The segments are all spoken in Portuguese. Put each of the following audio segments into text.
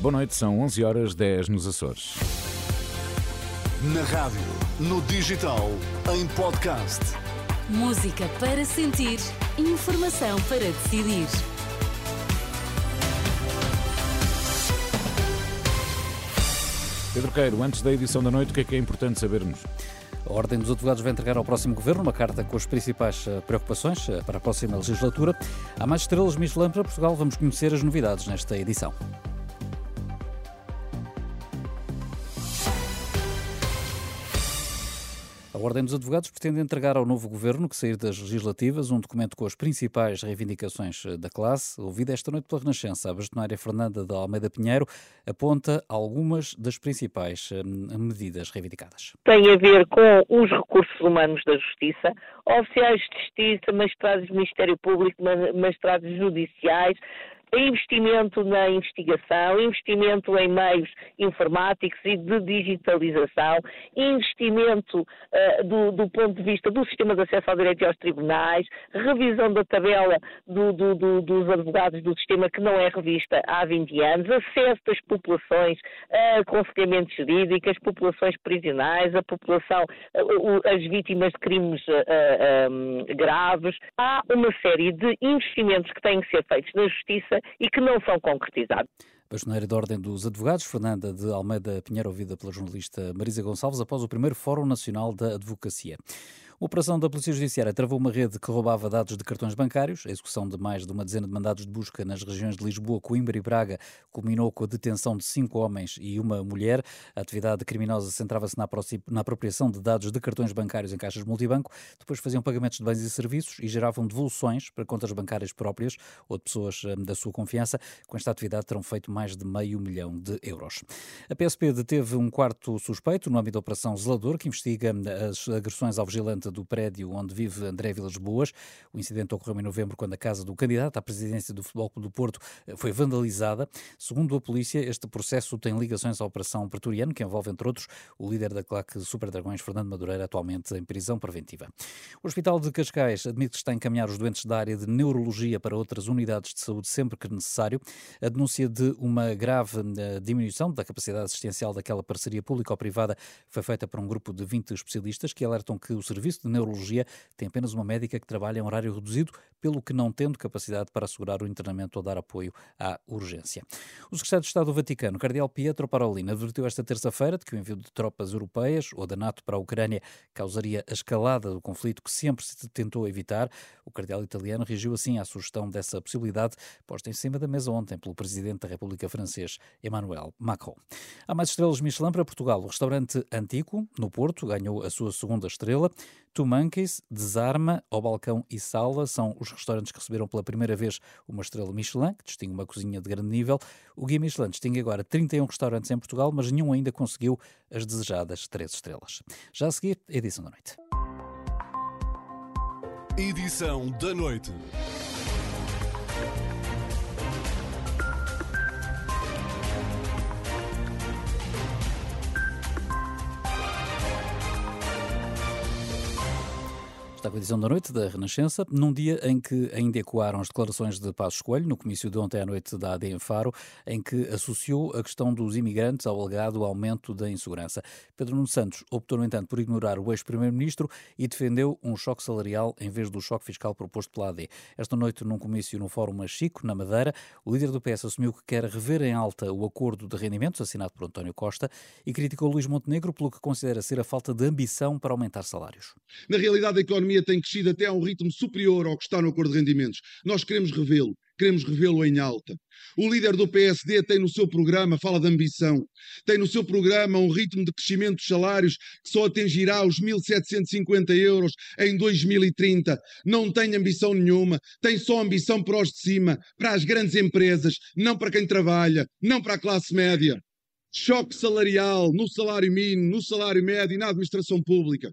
Boa noite, são 11 horas 10 nos Açores. Na rádio, no digital, em podcast. Música para sentir, informação para decidir. Pedro Queiro, antes da edição da noite, o que é que é importante sabermos? A Ordem dos Advogados vai entregar ao próximo governo uma carta com as principais eh, preocupações eh, para a próxima legislatura. Há mais estrelas Michelin para Portugal. Vamos conhecer as novidades nesta edição. A Ordem dos Advogados pretende entregar ao novo governo, que sair das legislativas, um documento com as principais reivindicações eh, da classe. Ouvida esta noite pela Renascença, a bastonária Fernanda de Almeida Pinheiro aponta algumas das principais eh, medidas reivindicadas. Tem a ver com os recursos humanos da Justiça, oficiais de Justiça, magistrados do Ministério Público, magistrados judiciais, investimento na investigação, investimento em meios informáticos e de digitalização, investimento uh, do, do, ponto de vista do sistema de acesso ao direito e aos tribunais, revisão da tabela do, do, dos advogados do sistema que não é revista há 20 anos, acesso das populações a aconselhamento jurídico, as populações prisionais, a população, uh, as vítimas de crimes uh, graves. Há uma série de investimentos que têm que ser feitos na justiça e que não são concretizados. Bastoneira da Ordem dos Advogados, Fernanda de Almeida Pinheiro, ouvida pela jornalista Marisa Gonçalves, após o primeiro Fórum Nacional da Advocacia. A operação da Polícia Judiciária travou uma rede que roubava dados de cartões bancários. A execução de mais de uma dezena de mandados de busca nas regiões de Lisboa, Coimbra e Braga culminou com a detenção de cinco homens e uma mulher. A atividade criminosa centrava-se na apropriação de dados de cartões bancários em caixas multibanco. Depois faziam pagamentos de bens e serviços e geravam devoluções para contas bancárias próprias ou de pessoas hum, da sua confiança. Com esta atividade terão feito mais de meio milhão de euros. A PSP deteve um quarto suspeito no âmbito da Operação Zelador, que investiga hum, as agressões ao vigilante do prédio onde vive André Vilas Boas. O incidente ocorreu em novembro, quando a casa do candidato à presidência do Futebol Clube do Porto eh, foi vandalizada. Segundo a polícia, este processo tem ligações à Operação Pretoriano, que envolve, entre outros, o líder da claque Super Dragões, Fernando Madureira, atualmente em prisão preventiva. O Hospital de Cascais admite que está a encaminhar os doentes da área de neurologia para outras unidades de saúde sempre que necessário. A denúncia de uma grave eh, diminuição da capacidade assistencial daquela parceria público-privada foi feita por um grupo de 20 especialistas que alertam que o serviço de neurologia tem apenas uma médica que trabalha em horário reduzido, pelo que não tendo capacidade para assegurar o internamento ou dar apoio à urgência. O secretário de Estado do Vaticano, Cardeal Pietro Parolin, advertiu esta terça-feira de que o envio de tropas europeias ou da NATO para a Ucrânia causaria a escalada do conflito que sempre se tentou evitar. O cardeal italiano reagiu assim à sugestão dessa possibilidade posta em cima da mesa ontem pelo presidente da República francês, Emmanuel Macron. Há mais estrelas Michelin para Portugal. O restaurante Antico, no Porto, ganhou a sua segunda estrela. Two Monkeys, Desarma, Ao Balcão e Sala são os restaurantes que receberam pela primeira vez uma estrela Michelin, que distingue uma cozinha de grande nível. O Guia Michelin distingue agora 31 restaurantes em Portugal, mas nenhum ainda conseguiu as desejadas três estrelas. Já a seguir, edição da noite. Edição da noite. A edição da noite da Renascença, num dia em que ainda ecoaram as declarações de Passos Coelho, no comício de ontem à noite da AD em Faro, em que associou a questão dos imigrantes ao alegado aumento da insegurança. Pedro Nuno Santos optou, no entanto, por ignorar o ex-primeiro-ministro e defendeu um choque salarial em vez do choque fiscal proposto pela AD. Esta noite, num comício no Fórum Machico, na Madeira, o líder do PS assumiu que quer rever em alta o acordo de rendimentos assinado por António Costa e criticou Luís Montenegro pelo que considera ser a falta de ambição para aumentar salários. Na realidade, a economia economia tem crescido até a um ritmo superior ao que está no acordo de rendimentos. Nós queremos revê-lo, queremos revê-lo em alta. O líder do PSD tem no seu programa, fala de ambição, tem no seu programa um ritmo de crescimento dos salários que só atingirá os 1.750 euros em 2030. Não tem ambição nenhuma, tem só ambição para os de cima, para as grandes empresas, não para quem trabalha, não para a classe média. Choque salarial no salário mínimo, no salário médio e na administração pública.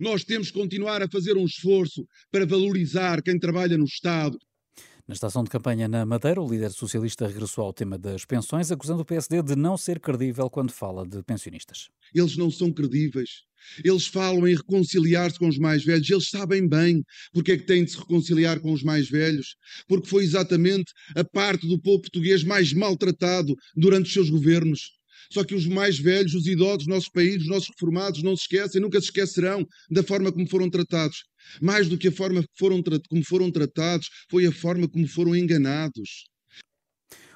Nós temos que continuar a fazer um esforço para valorizar quem trabalha no Estado. Na estação de campanha na Madeira, o líder socialista regressou ao tema das pensões, acusando o PSD de não ser credível quando fala de pensionistas. Eles não são credíveis Eles falam em reconciliar-se com os mais velhos. Eles sabem bem porque é que têm de se reconciliar com os mais velhos. Porque foi exatamente a parte do povo português mais maltratado durante os seus governos. Só que os mais velhos, os idosos dos nossos países, os nossos reformados, não se esquecem, nunca se esquecerão da forma como foram tratados. Mais do que a forma foram, como foram tratados, foi a forma como foram enganados.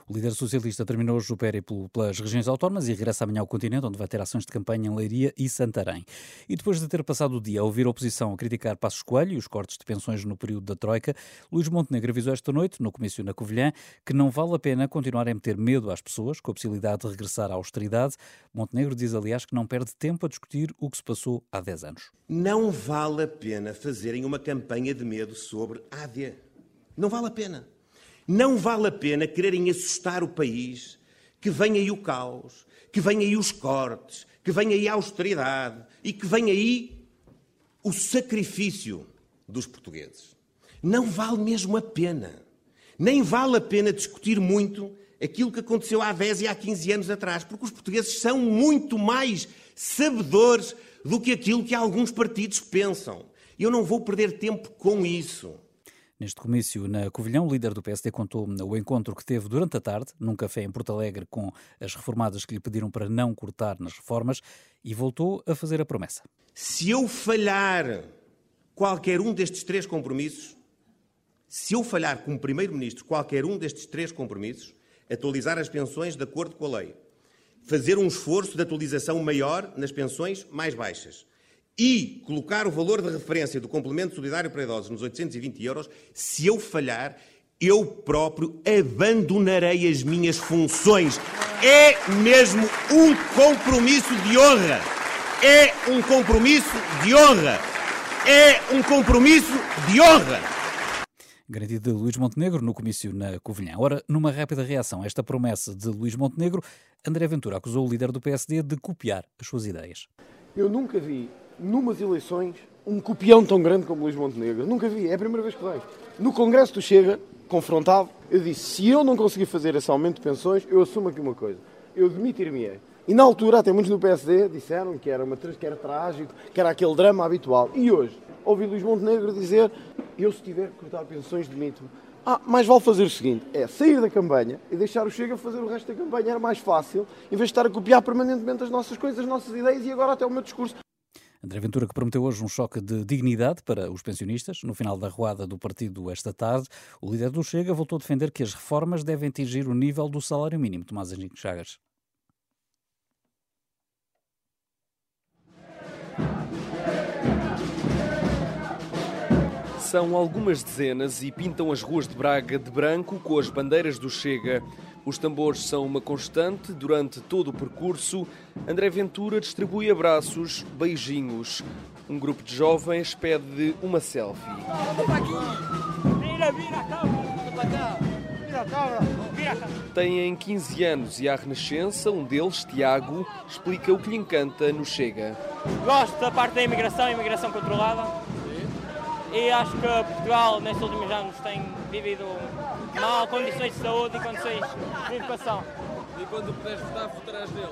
O líder socialista terminou hoje o périplo pelas regiões autónomas e regressa amanhã ao continente, onde vai ter ações de campanha em Leiria e Santarém. E depois de ter passado o dia a ouvir a oposição a criticar Passos Coelho e os cortes de pensões no período da Troika, Luís Montenegro avisou esta noite, no comício na Covilhã, que não vale a pena continuar a meter medo às pessoas com a possibilidade de regressar à austeridade. Montenegro diz, aliás, que não perde tempo a discutir o que se passou há 10 anos. Não vale a pena fazerem uma campanha de medo sobre a AD. Não vale a pena. Não vale a pena quererem assustar o país, que vem aí o caos, que vem aí os cortes, que vem aí a austeridade e que vem aí o sacrifício dos portugueses. Não vale mesmo a pena. Nem vale a pena discutir muito aquilo que aconteceu há 10 e há 15 anos atrás, porque os portugueses são muito mais sabedores do que aquilo que alguns partidos pensam. Eu não vou perder tempo com isso. Neste comício na Covilhão, o líder do PSD contou o encontro que teve durante a tarde, num café em Porto Alegre, com as reformadas que lhe pediram para não cortar nas reformas e voltou a fazer a promessa. Se eu falhar qualquer um destes três compromissos, se eu falhar como Primeiro-Ministro qualquer um destes três compromissos, atualizar as pensões de acordo com a lei, fazer um esforço de atualização maior nas pensões mais baixas, e colocar o valor de referência do complemento solidário para idosos nos 820 euros, se eu falhar, eu próprio abandonarei as minhas funções. É mesmo um compromisso de honra. É um compromisso de honra. É um compromisso de honra. Garantido de Luís Montenegro no comício na Covilhã. Ora, numa rápida reação a esta promessa de Luís Montenegro, André Ventura acusou o líder do PSD de copiar as suas ideias. Eu nunca vi numas eleições, um copião tão grande como Luís Montenegro. Nunca vi, é a primeira vez que vejo. No Congresso do Chega, confrontado, eu disse: se eu não conseguir fazer esse aumento de pensões, eu assumo aqui uma coisa: eu demitir-me-ei. E na altura, até muitos do PSD disseram que era, uma, que era trágico, que era aquele drama habitual. E hoje, ouvi Luís Montenegro dizer: eu, se tiver que cortar pensões, demito-me. Ah, mais vale fazer o seguinte: é sair da campanha e deixar o Chega fazer o resto da campanha. Era mais fácil, em vez de estar a copiar permanentemente as nossas coisas, as nossas ideias e agora até o meu discurso. André Ventura, que prometeu hoje um choque de dignidade para os pensionistas. No final da ruada do partido esta tarde, o líder do Chega voltou a defender que as reformas devem atingir o nível do salário mínimo. Tomás Henrique Chagas. São algumas dezenas e pintam as ruas de Braga de branco com as bandeiras do Chega. Os tambores são uma constante durante todo o percurso. André Ventura distribui abraços, beijinhos. Um grupo de jovens pede uma selfie. Têm 15 anos e à Renascença, um deles, Tiago, explica o que lhe encanta no Chega. Gosto da parte da imigração, imigração controlada. E acho que Portugal, nestes últimos anos, tem vivido mal, condições de saúde e condições de educação. E quando puderes votar, votarás dele?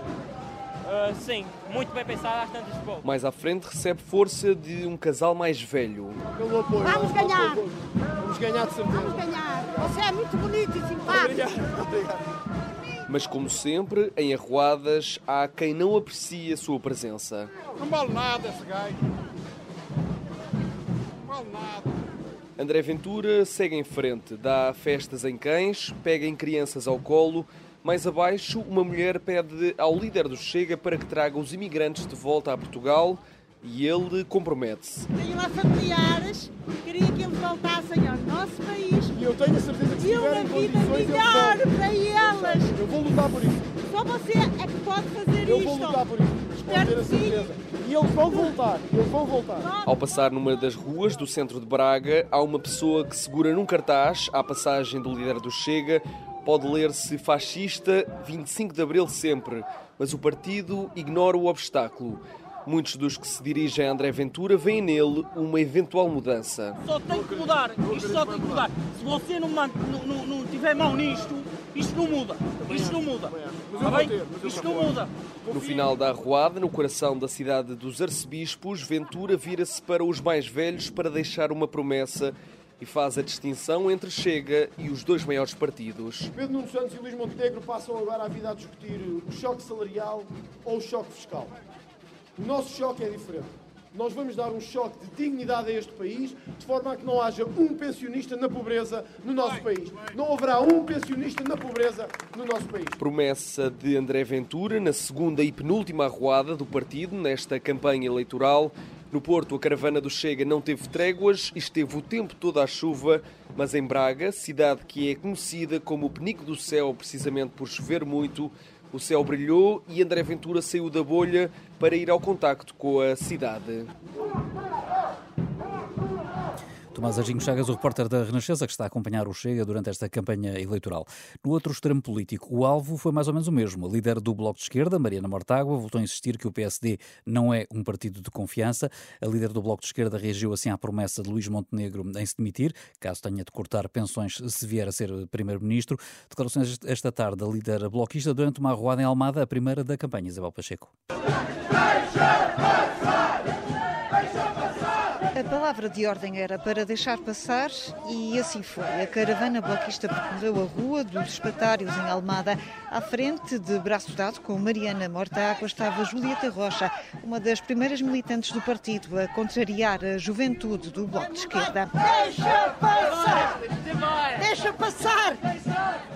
Uh, sim, muito bem pensado, às tantas pouco. Mais à frente recebe força de um casal mais velho. Pelo apoio. Vamos ganhar. Vamos ganhar de certeza. Vamos ganhar. Você é muito bonito e simpático. Obrigado. Mas como sempre, em arruadas, há quem não aprecie a sua presença. Não vale nada esse gajo. Não vale nada. André Ventura segue em frente, dá festas em cães, pega em crianças ao colo mais abaixo, uma mulher pede ao líder do Chega para que traga os imigrantes de volta a Portugal e ele compromete-se. Tenho lá familiares, queria que eles voltassem ao nosso país. E eu tenho a certeza que se uma vida melhor para elas. Eu vou lutar por isso. Só você é que pode fazer eu isto. Eu vou lutar por isso. E eles vão voltar, eles vão voltar. Ao passar numa das ruas do centro de Braga, há uma pessoa que segura num cartaz, à passagem do líder do Chega, pode ler-se fascista 25 de Abril sempre, mas o partido ignora o obstáculo. Muitos dos que se dirigem a André Ventura veem nele uma eventual mudança. Só tem que mudar, isto só tem que mudar. Se você não, não, não, não tiver mão nisto, isto não muda. Isto não muda. Está bem? Isto não muda. No final da arruada, no coração da cidade dos arcebispos, Ventura vira-se para os mais velhos para deixar uma promessa e faz a distinção entre Chega e os dois maiores partidos. Pedro Nuno Santos e Luís Montenegro passam agora a vida a discutir o choque salarial ou o choque fiscal. O nosso choque é diferente. Nós vamos dar um choque de dignidade a este país, de forma a que não haja um pensionista na pobreza no nosso país. Não haverá um pensionista na pobreza no nosso país. Promessa de André Ventura na segunda e penúltima arruada do partido nesta campanha eleitoral. No Porto, a caravana do Chega não teve tréguas e esteve o tempo todo à chuva, mas em Braga, cidade que é conhecida como o penico do céu, precisamente por chover muito, o céu brilhou e André Ventura saiu da bolha para ir ao contacto com a cidade. Tomás Arginho Chagas, o repórter da Renascença, que está a acompanhar o Chega durante esta campanha eleitoral. No outro extremo político, o alvo foi mais ou menos o mesmo. A líder do Bloco de Esquerda, Mariana Mortágua, voltou a insistir que o PSD não é um partido de confiança. A líder do Bloco de Esquerda reagiu assim à promessa de Luís Montenegro em se demitir, caso tenha de cortar pensões se vier a ser primeiro-ministro. Declarações esta tarde da líder bloquista durante uma arruada em Almada, a primeira da campanha, Isabel Pacheco. A palavra de ordem era para deixar passar e assim foi. A caravana bloquista percorreu a rua dos Espatários em Almada. À frente, de braço dado com Mariana Mortágua, estava Julieta Rocha, uma das primeiras militantes do partido, a contrariar a juventude do Bloco de Esquerda. Deixa passar! Deixa passar!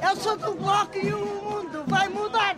Eu sou do Bloco e o mundo vai mudar!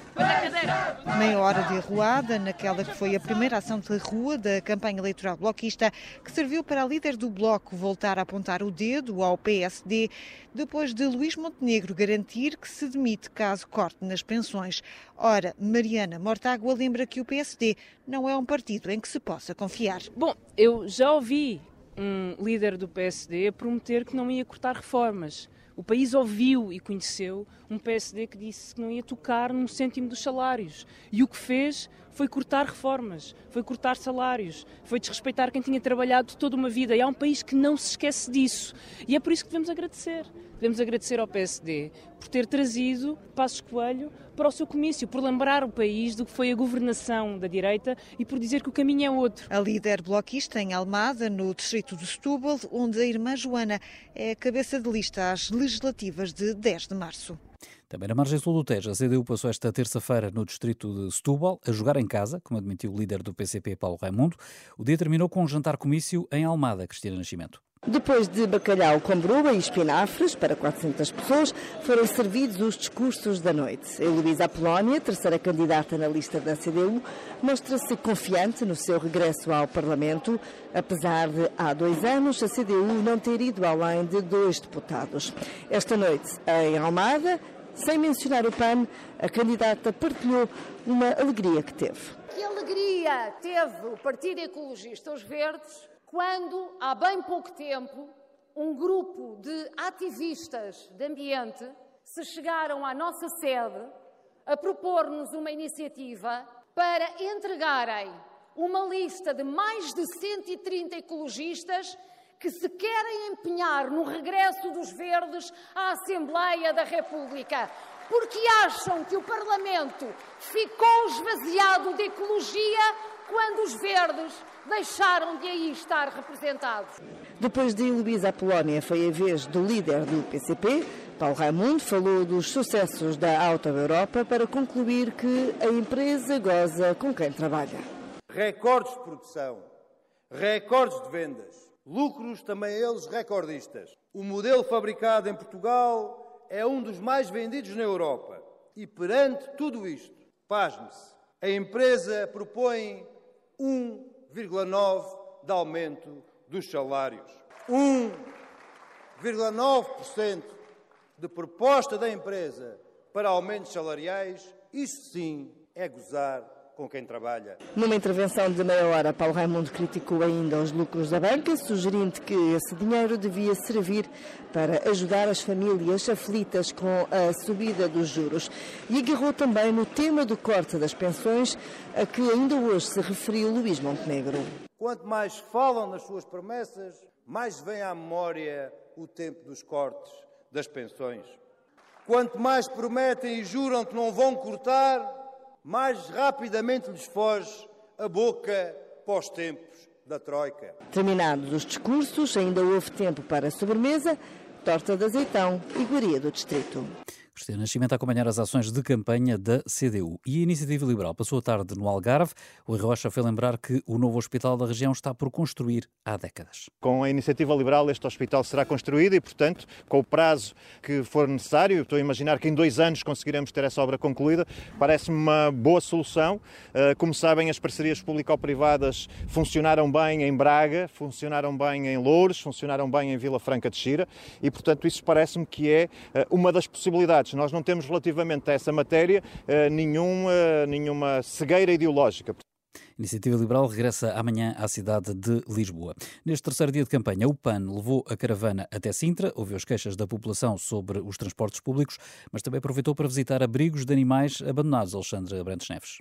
Meia hora de arruada, naquela que foi a primeira ação de rua da campanha eleitoral bloquista, que serviu para a líder do Bloco voltar a apontar o dedo ao PSD, depois de Luís Montenegro garantir que se demite caso corte nas pensões. Ora, Mariana Mortágua lembra que o PSD não é um partido em que se possa confiar. Bom, eu já ouvi um líder do PSD prometer que não ia cortar reformas. O país ouviu e conheceu um PSD que disse que não ia tocar num cêntimo dos salários. E o que fez foi cortar reformas, foi cortar salários, foi desrespeitar quem tinha trabalhado toda uma vida. E há um país que não se esquece disso. E é por isso que devemos agradecer. Devemos agradecer ao PSD por ter trazido Passos Coelho para o seu comício, por lembrar o país do que foi a governação da direita e por dizer que o caminho é outro. A líder bloquista em Almada, no distrito de Setúbal, onde a irmã Joana é cabeça de lista às legislativas de 10 de março. Também na margem sul do Tejo, a CDU passou esta terça-feira no distrito de Setúbal a jogar em casa, como admitiu o líder do PCP, Paulo Raimundo. O dia terminou com um jantar-comício em Almada, Cristina Nascimento. Depois de bacalhau com broa e espinafres para 400 pessoas, foram servidos os discursos da noite. Heloísa Apolónia, terceira candidata na lista da CDU, mostra-se confiante no seu regresso ao Parlamento, apesar de, há dois anos, a CDU não ter ido além de dois deputados. Esta noite, em Almada, sem mencionar o PAN, a candidata partilhou uma alegria que teve. Que alegria teve o Partido Ecologista Os Verdes quando, há bem pouco tempo, um grupo de ativistas de ambiente se chegaram à nossa sede a propor-nos uma iniciativa para entregarem uma lista de mais de 130 ecologistas que se querem empenhar no regresso dos verdes à Assembleia da República, porque acham que o Parlamento ficou esvaziado de ecologia quando os verdes deixaram de aí estar representados. Depois de Luísa Apolónia, foi a vez do líder do PCP, Paulo Raimundo, falou dos sucessos da Auto Europa para concluir que a empresa goza com quem trabalha. Recordes de produção, recordes de vendas, lucros também eles recordistas. O modelo fabricado em Portugal é um dos mais vendidos na Europa. E perante tudo isto, pasme-se, a empresa propõe 1,9% de aumento dos salários. 1,9% de proposta da empresa para aumentos salariais, isso sim é gozar com quem trabalha. Numa intervenção de meia hora, Paulo Raimundo criticou ainda os lucros da banca, sugerindo que esse dinheiro devia servir para ajudar as famílias aflitas com a subida dos juros. E agarrou também no tema do corte das pensões, a que ainda hoje se referiu Luís Montenegro. Quanto mais falam nas suas promessas, mais vem à memória o tempo dos cortes das pensões. Quanto mais prometem e juram que não vão cortar, mais rapidamente lhes foge a boca pós tempos da Troika. Terminados os discursos, ainda houve tempo para sobremesa, torta de azeitão e iguaria do distrito. Cristina Nascimento a acompanhar as ações de campanha da CDU. E a Iniciativa Liberal passou a tarde no Algarve. O Rocha foi lembrar que o novo hospital da região está por construir há décadas. Com a Iniciativa Liberal, este hospital será construído e, portanto, com o prazo que for necessário, estou a imaginar que em dois anos conseguiremos ter essa obra concluída, parece-me uma boa solução. Eh, como sabem, as parcerias público-privadas funcionaram bem em Braga, funcionaram bem em Loures, funcionaram bem em Vila Franca de Xira e, portanto, isso parece-me que é eh, uma das possibilidades nós não temos relativamente a essa matéria eh, nenhum, nenhuma cegueira ideológica. Iniciativa Liberal regressa amanhã à cidade de Lisboa. Neste terceiro dia de campanha, o PAN levou a caravana até Sintra, ouviu as queixas da população sobre os transportes públicos, mas também aproveitou para visitar abrigos de animais abandonados. Alexandre Abrantes Neves.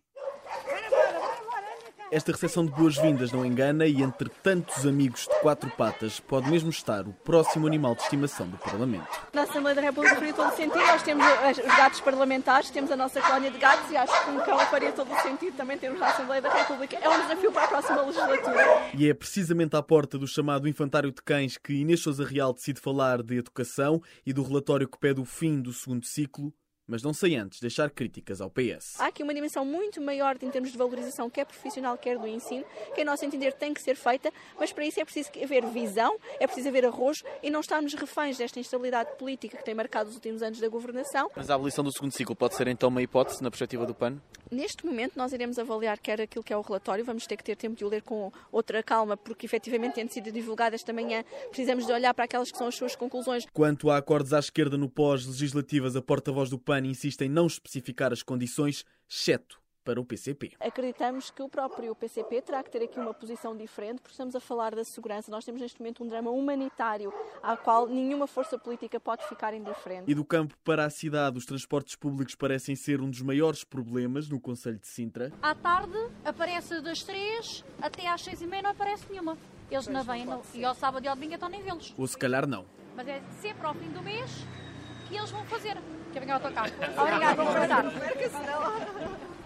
Esta recepção de boas-vindas não engana e entre tantos amigos de quatro patas pode mesmo estar o próximo animal de estimação do Parlamento. Na Assembleia da República faria todo o sentido. Nós temos os gatos parlamentares, temos a nossa colónia de gatos e acho que um cão faria todo o sentido também termos na Assembleia da República. É um desafio para a próxima legislatura. E é precisamente à porta do chamado Infantário de Cães que Inês Sousa Real decide falar de educação e do relatório que pede o fim do segundo ciclo mas não sei antes deixar críticas ao PS. Há aqui uma dimensão muito maior em termos de valorização, quer profissional, quer do ensino, que, a nosso entender, tem que ser feita, mas para isso é preciso haver visão, é preciso haver arrojo e não estarmos reféns desta instabilidade política que tem marcado os últimos anos da governação. Mas a abolição do segundo ciclo pode ser então uma hipótese na perspectiva do PAN? Neste momento, nós iremos avaliar quer aquilo que é o relatório, vamos ter que ter tempo de o ler com outra calma, porque efetivamente, tendo sido divulgado esta manhã, precisamos de olhar para aquelas que são as suas conclusões. Quanto a acordos à esquerda no pós-legislativas, a porta-voz do PAN insiste em não especificar as condições, exceto para o PCP. Acreditamos que o próprio PCP terá que ter aqui uma posição diferente, porque estamos a falar da segurança. Nós temos neste momento um drama humanitário ao qual nenhuma força política pode ficar indiferente. E do campo para a cidade, os transportes públicos parecem ser um dos maiores problemas no Conselho de Sintra. À tarde aparece das três até às seis e meia não aparece nenhuma. Eles não vêm no... e ao sábado e ao domingo então nem vê-los. Ou se calhar não. Mas é sempre ao fim do mês que eles vão fazer. Que venha ao autocarro. Obrigada, vamos passar.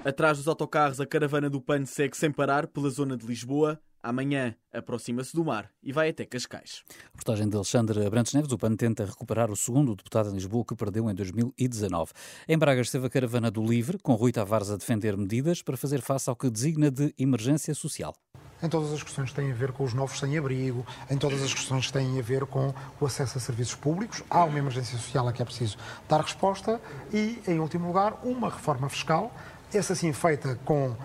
Atrás dos autocarros, a caravana do PAN segue sem parar pela zona de Lisboa. Amanhã aproxima-se do mar e vai até Cascais. Reportagem de Alexandre Abrantes Neves. O PAN tenta recuperar o segundo deputado em Lisboa que perdeu em 2019. Em Braga esteve a caravana do Livre, com Rui Tavares a defender medidas para fazer face ao que designa de emergência social em todas as questões que têm a ver com os novos sem-abrigo, em todas as questões que têm a ver com o acesso a serviços públicos. Há uma emergência social a que é preciso dar resposta e, em último lugar, uma reforma fiscal, essa sim feita com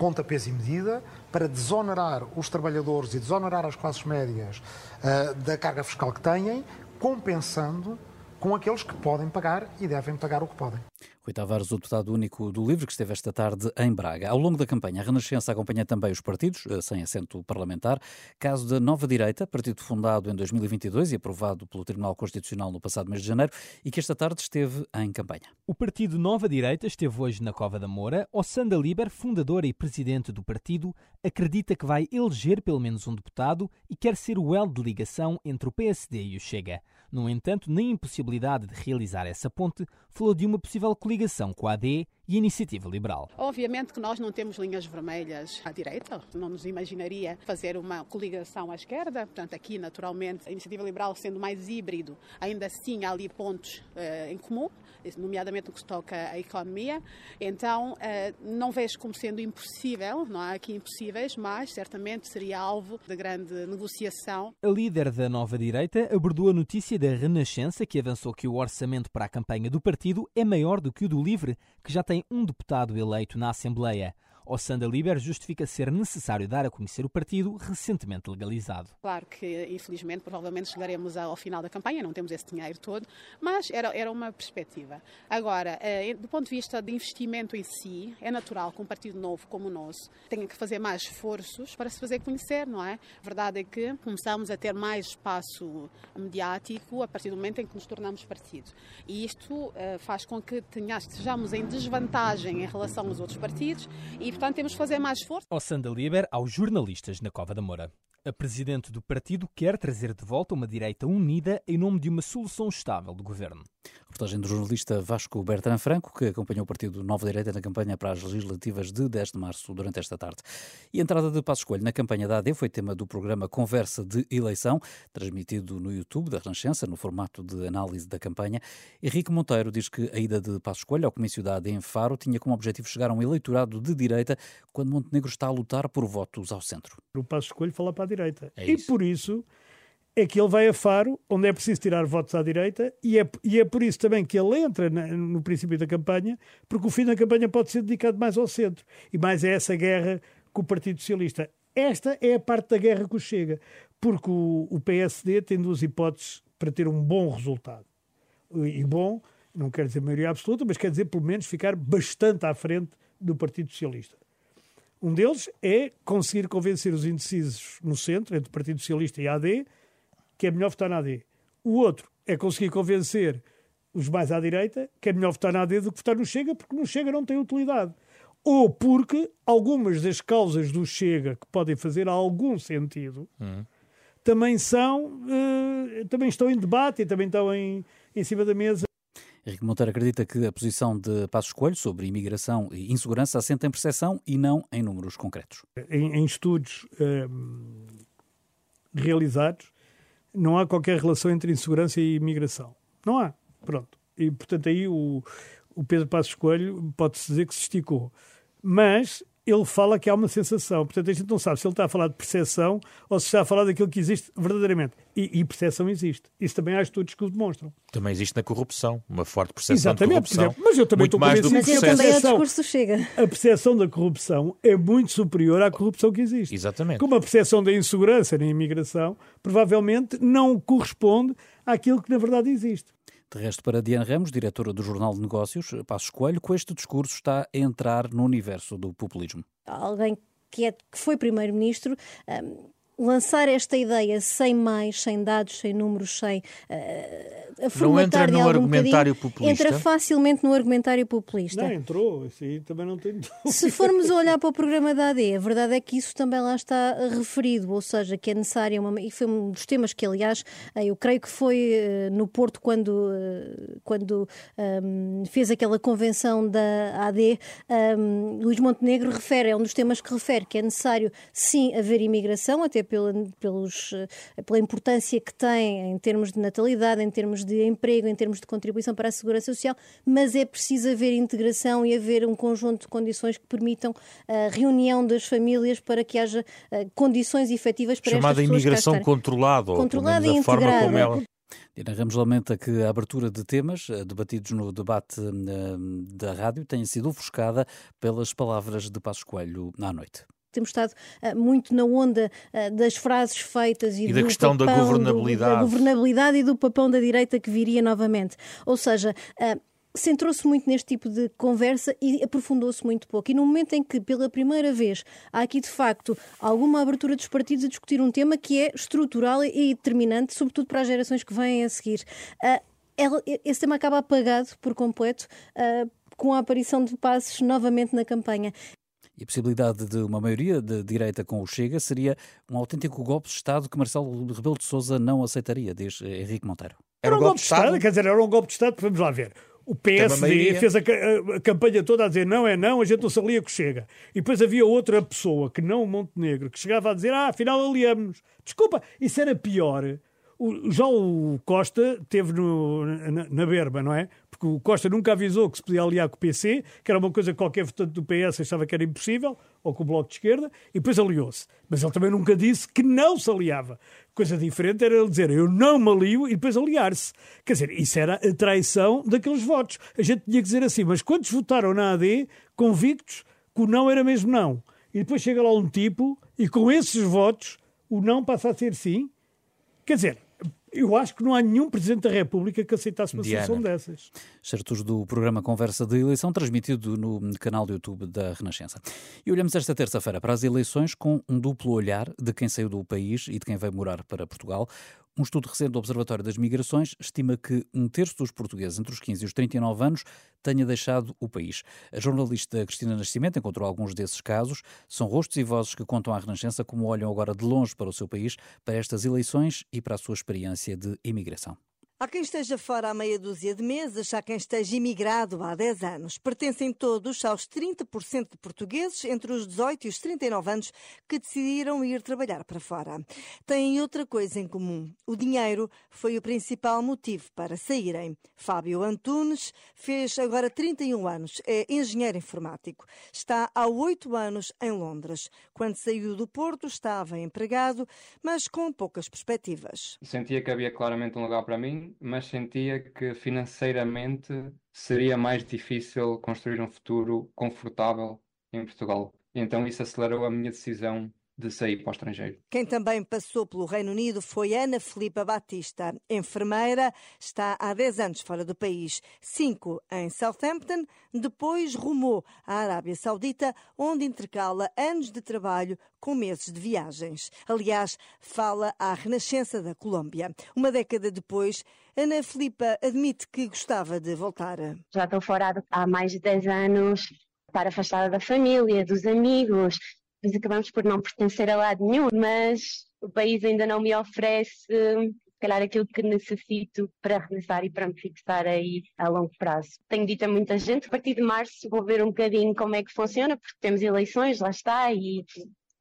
pontapés e medida, para desonerar os trabalhadores e desonerar as classes médias uh, da carga fiscal que têm, compensando com aqueles que podem pagar e devem pagar o que podem. Rui Tavares, o deputado único do LIVRE, que esteve esta tarde em Braga. Ao longo da campanha, a Renascença acompanha também os partidos, eh, sem assento parlamentar. Caso da Nova Direita, partido fundado em 2022 e aprovado pelo Tribunal Constitucional no passado mês de janeiro e que esta tarde esteve em campanha. O partido Nova Direita esteve hoje na Cova da Moura. Ossanda Liber, fundadora e presidente do partido, acredita que vai eleger pelo menos um deputado e quer ser o elo de ligação entre o PSD e o Chega. No entanto, na impossibilidade de realizar essa ponte, falou de uma possível coligação com a AD e Iniciativa Liberal. Obviamente que nós não temos linhas vermelhas à direita, não nos imaginaria fazer uma coligação à esquerda, portanto aqui naturalmente a Iniciativa Liberal sendo mais híbrido, ainda assim há ali pontos uh, em comum, nomeadamente no que se toca à economia, então uh, não vejo como sendo impossível, não há aqui impossíveis, mas certamente seria alvo de grande negociação. A líder da nova direita abordou a notícia da Renascença que avançou que o orçamento para a campanha do partido é maior do que o do Livre, que já tem um deputado eleito na Assembleia. Ossanda Liber justifica ser necessário dar a conhecer o partido recentemente legalizado. Claro que, infelizmente, provavelmente chegaremos ao final da campanha, não temos esse dinheiro todo, mas era, era uma perspectiva. Agora, eh, do ponto de vista de investimento em si, é natural que um partido novo como o nosso tenha que fazer mais esforços para se fazer conhecer, não é? A verdade é que começamos a ter mais espaço mediático a partir do momento em que nos tornamos partido. E isto uh, faz com que tenhamos, estejamos em desvantagem em relação aos outros partidos e, portanto, temos que fazer mais esforço. Ossanda Liber aos jornalistas na Cova da Moura. A presidente do partido quer trazer de volta uma direita unida em nome de uma solução estável do governo. Reportagem do jornalista Vasco Bertrand Franco, que acompanhou o partido Nova Direita na campanha para as legislativas de 10 de março durante esta tarde. E a entrada de Passo Escolho na campanha da AD foi tema do programa Conversa de Eleição, transmitido no YouTube da Renascença, no formato de análise da campanha. Henrique Monteiro diz que a ida de Passo Escolho ao comício da AD em Faro tinha como objetivo chegar a um eleitorado de direita quando Montenegro está a lutar por votos ao centro. O Passo Escolho fala para a direita. É e por isso é que ele vai a Faro, onde é preciso tirar votos à direita, e é, e é por isso também que ele entra na, no princípio da campanha, porque o fim da campanha pode ser dedicado mais ao centro. E mais é essa guerra com o Partido Socialista. Esta é a parte da guerra que o chega, porque o, o PSD tem duas hipóteses para ter um bom resultado. E bom, não quer dizer maioria absoluta, mas quer dizer pelo menos ficar bastante à frente do Partido Socialista. Um deles é conseguir convencer os indecisos no centro, entre o Partido Socialista e a AD, que é melhor votar na AD. O outro é conseguir convencer os mais à direita que é melhor votar na AD do que votar no Chega, porque no Chega não tem utilidade. Ou porque algumas das causas do Chega que podem fazer algum sentido uhum. também são, uh, também estão em debate e também estão em, em cima da mesa. Henrique Monteiro acredita que a posição de Passos Coelho sobre imigração e insegurança assenta em percepção e não em números concretos. Em, em estudos uh, realizados, não há qualquer relação entre insegurança e imigração. Não há. Pronto. E, portanto, aí o, o Pedro Passos Coelho pode-se dizer que se esticou. Mas ele fala que há uma sensação. Portanto, a gente não sabe se ele está a falar de percepção ou se está a falar daquilo que existe verdadeiramente. E, e percepção existe. Isso também há estudos que o demonstram. Também existe na corrupção, uma forte percepção Exatamente, de corrupção. mas eu também muito estou mais convencido que a percepção, chega. a percepção da corrupção é muito superior à corrupção que existe. Exatamente. Como a percepção da insegurança na imigração provavelmente não corresponde àquilo que na verdade existe. De resto, para Diana Ramos, diretora do Jornal de Negócios, Passos Coelho, com este discurso está a entrar no universo do populismo. Alguém que, é, que foi primeiro-ministro. Um lançar esta ideia sem mais, sem dados, sem números, sem uh, a Não entra no argumentário populista? Entra facilmente no argumentário populista. Não, entrou, isso aí também não tem dúvida. Se formos a olhar para o programa da AD, a verdade é que isso também lá está referido, ou seja, que é necessária uma... E foi um dos temas que, aliás, eh, eu creio que foi uh, no Porto quando, quando um, fez aquela convenção da AD, um, Luís Montenegro refere, é um dos temas que refere, que é necessário sim haver imigração, até pela, pelos, eh, pela importância que tem em termos de natalidade, em termos de emprego, em termos de contribuição para a segurança social, mas é preciso haver integração e haver um conjunto de condições que permitam a reunião das famílias para que haja eh, condições efetivas para Chamada estas pessoas imigração controlada, controlada ou, e integrada. Como ela... Dina Ramos lamenta que a abertura de temas eh, debatidos no debate da rádio tenha sido ofuscada pelas palavras de Passos Coelho à noite temos estado uh, muito na onda uh, das frases feitas e, e da questão da governabilidade. Do, da governabilidade e do papão da direita que viria novamente. Ou seja, uh, centrou-se muito neste tipo de conversa e aprofundou-se muito pouco. E no momento em que, pela primeira vez, há aqui de facto alguma abertura dos partidos a discutir um tema que é estrutural e determinante, sobretudo para as gerações que vêm a seguir, esse tema acaba apagado por completo com a aparição de passos novamente na campanha. E a possibilidade de uma maioria de direita com o Chega seria um autêntico golpe de Estado que Marcelo Rebelo de Sousa não aceitaria, diz Henrique Monteiro. Era um golpe de Estado? Quer dizer, era um golpe de Estado, vamos lá ver. O PSD fez a, a, a, campanha toda a dizer não é não, a gente não se alia que chega. E depois havia outra pessoa, que não o Montenegro, que chegava a dizer ah, afinal aliamos-nos. Desculpa, isso era pior. O, já o Costa teve no, na, na berba, não é? porque o Costa nunca avisou que se podia aliar com o PC, que era uma coisa que qualquer votante do PS achava que era impossível, ou com o Bloco de Esquerda, e depois aliou-se. Mas ele também nunca disse que não se aliava. Coisa diferente era ele dizer eu não me alio e depois aliar-se. Quer dizer, isso era a traição daqueles votos. A gente tinha que dizer assim, mas quantos votaram na AD convictos que o não era mesmo não. E depois chega lá um tipo e com esses votos o não passa a ser sim. Quer dizer, eu acho que não há nenhum Presidente da República que aceitasse uma Diana. solução dessas. Certos do programa Conversa de Eleição, transmitido no canal do YouTube da Renascença. E olhamos esta terça-feira para as eleições com um duplo olhar de quem saiu do país e de quem veio morar para Portugal. Um estudo recente do Observatório das Migrações estima que um terço dos portugueses entre os 15 e os 39 anos tenha deixado o país. A jornalista Cristina Nascimento encontrou alguns desses casos. São rostos e vozes que contam à Renascença como olham agora de longe para o seu país, para estas eleições e para a sua experiência de imigração. Há quem esteja fora há meia dúzia de meses, há quem esteja imigrado há 10 anos. Pertencem todos aos 30% de portugueses entre os 18 e os 39 anos que decidiram ir trabalhar para fora. Têm outra coisa em comum. O dinheiro foi o principal motivo para saírem. Fábio Antunes fez agora 31 anos, é engenheiro informático. Está há 8 anos em Londres. Quando saiu do Porto, estava empregado, mas com poucas perspectivas. Sentia que havia claramente um lugar para mim mas sentia que financeiramente seria mais difícil construir um futuro confortável em Portugal. Então isso acelerou a minha decisão de sair para o estrangeiro. Quem também passou pelo Reino Unido foi Ana Filipa Batista, enfermeira, está há 10 anos fora do país, 5 em Southampton, depois rumou à Arábia Saudita, onde intercala anos de trabalho com meses de viagens. Aliás, fala à renascença da Colômbia. Uma década depois, Ana Filipa admite que gostava de voltar. Já estou fora há mais de 10 anos, estar afastada da família, dos amigos, depois acabamos por não pertencer a lado nenhum, mas o país ainda não me oferece, se calhar, aquilo que necessito para regressar e para me fixar aí a longo prazo. Tenho dito a muita gente, a partir de março vou ver um bocadinho como é que funciona, porque temos eleições, lá está, e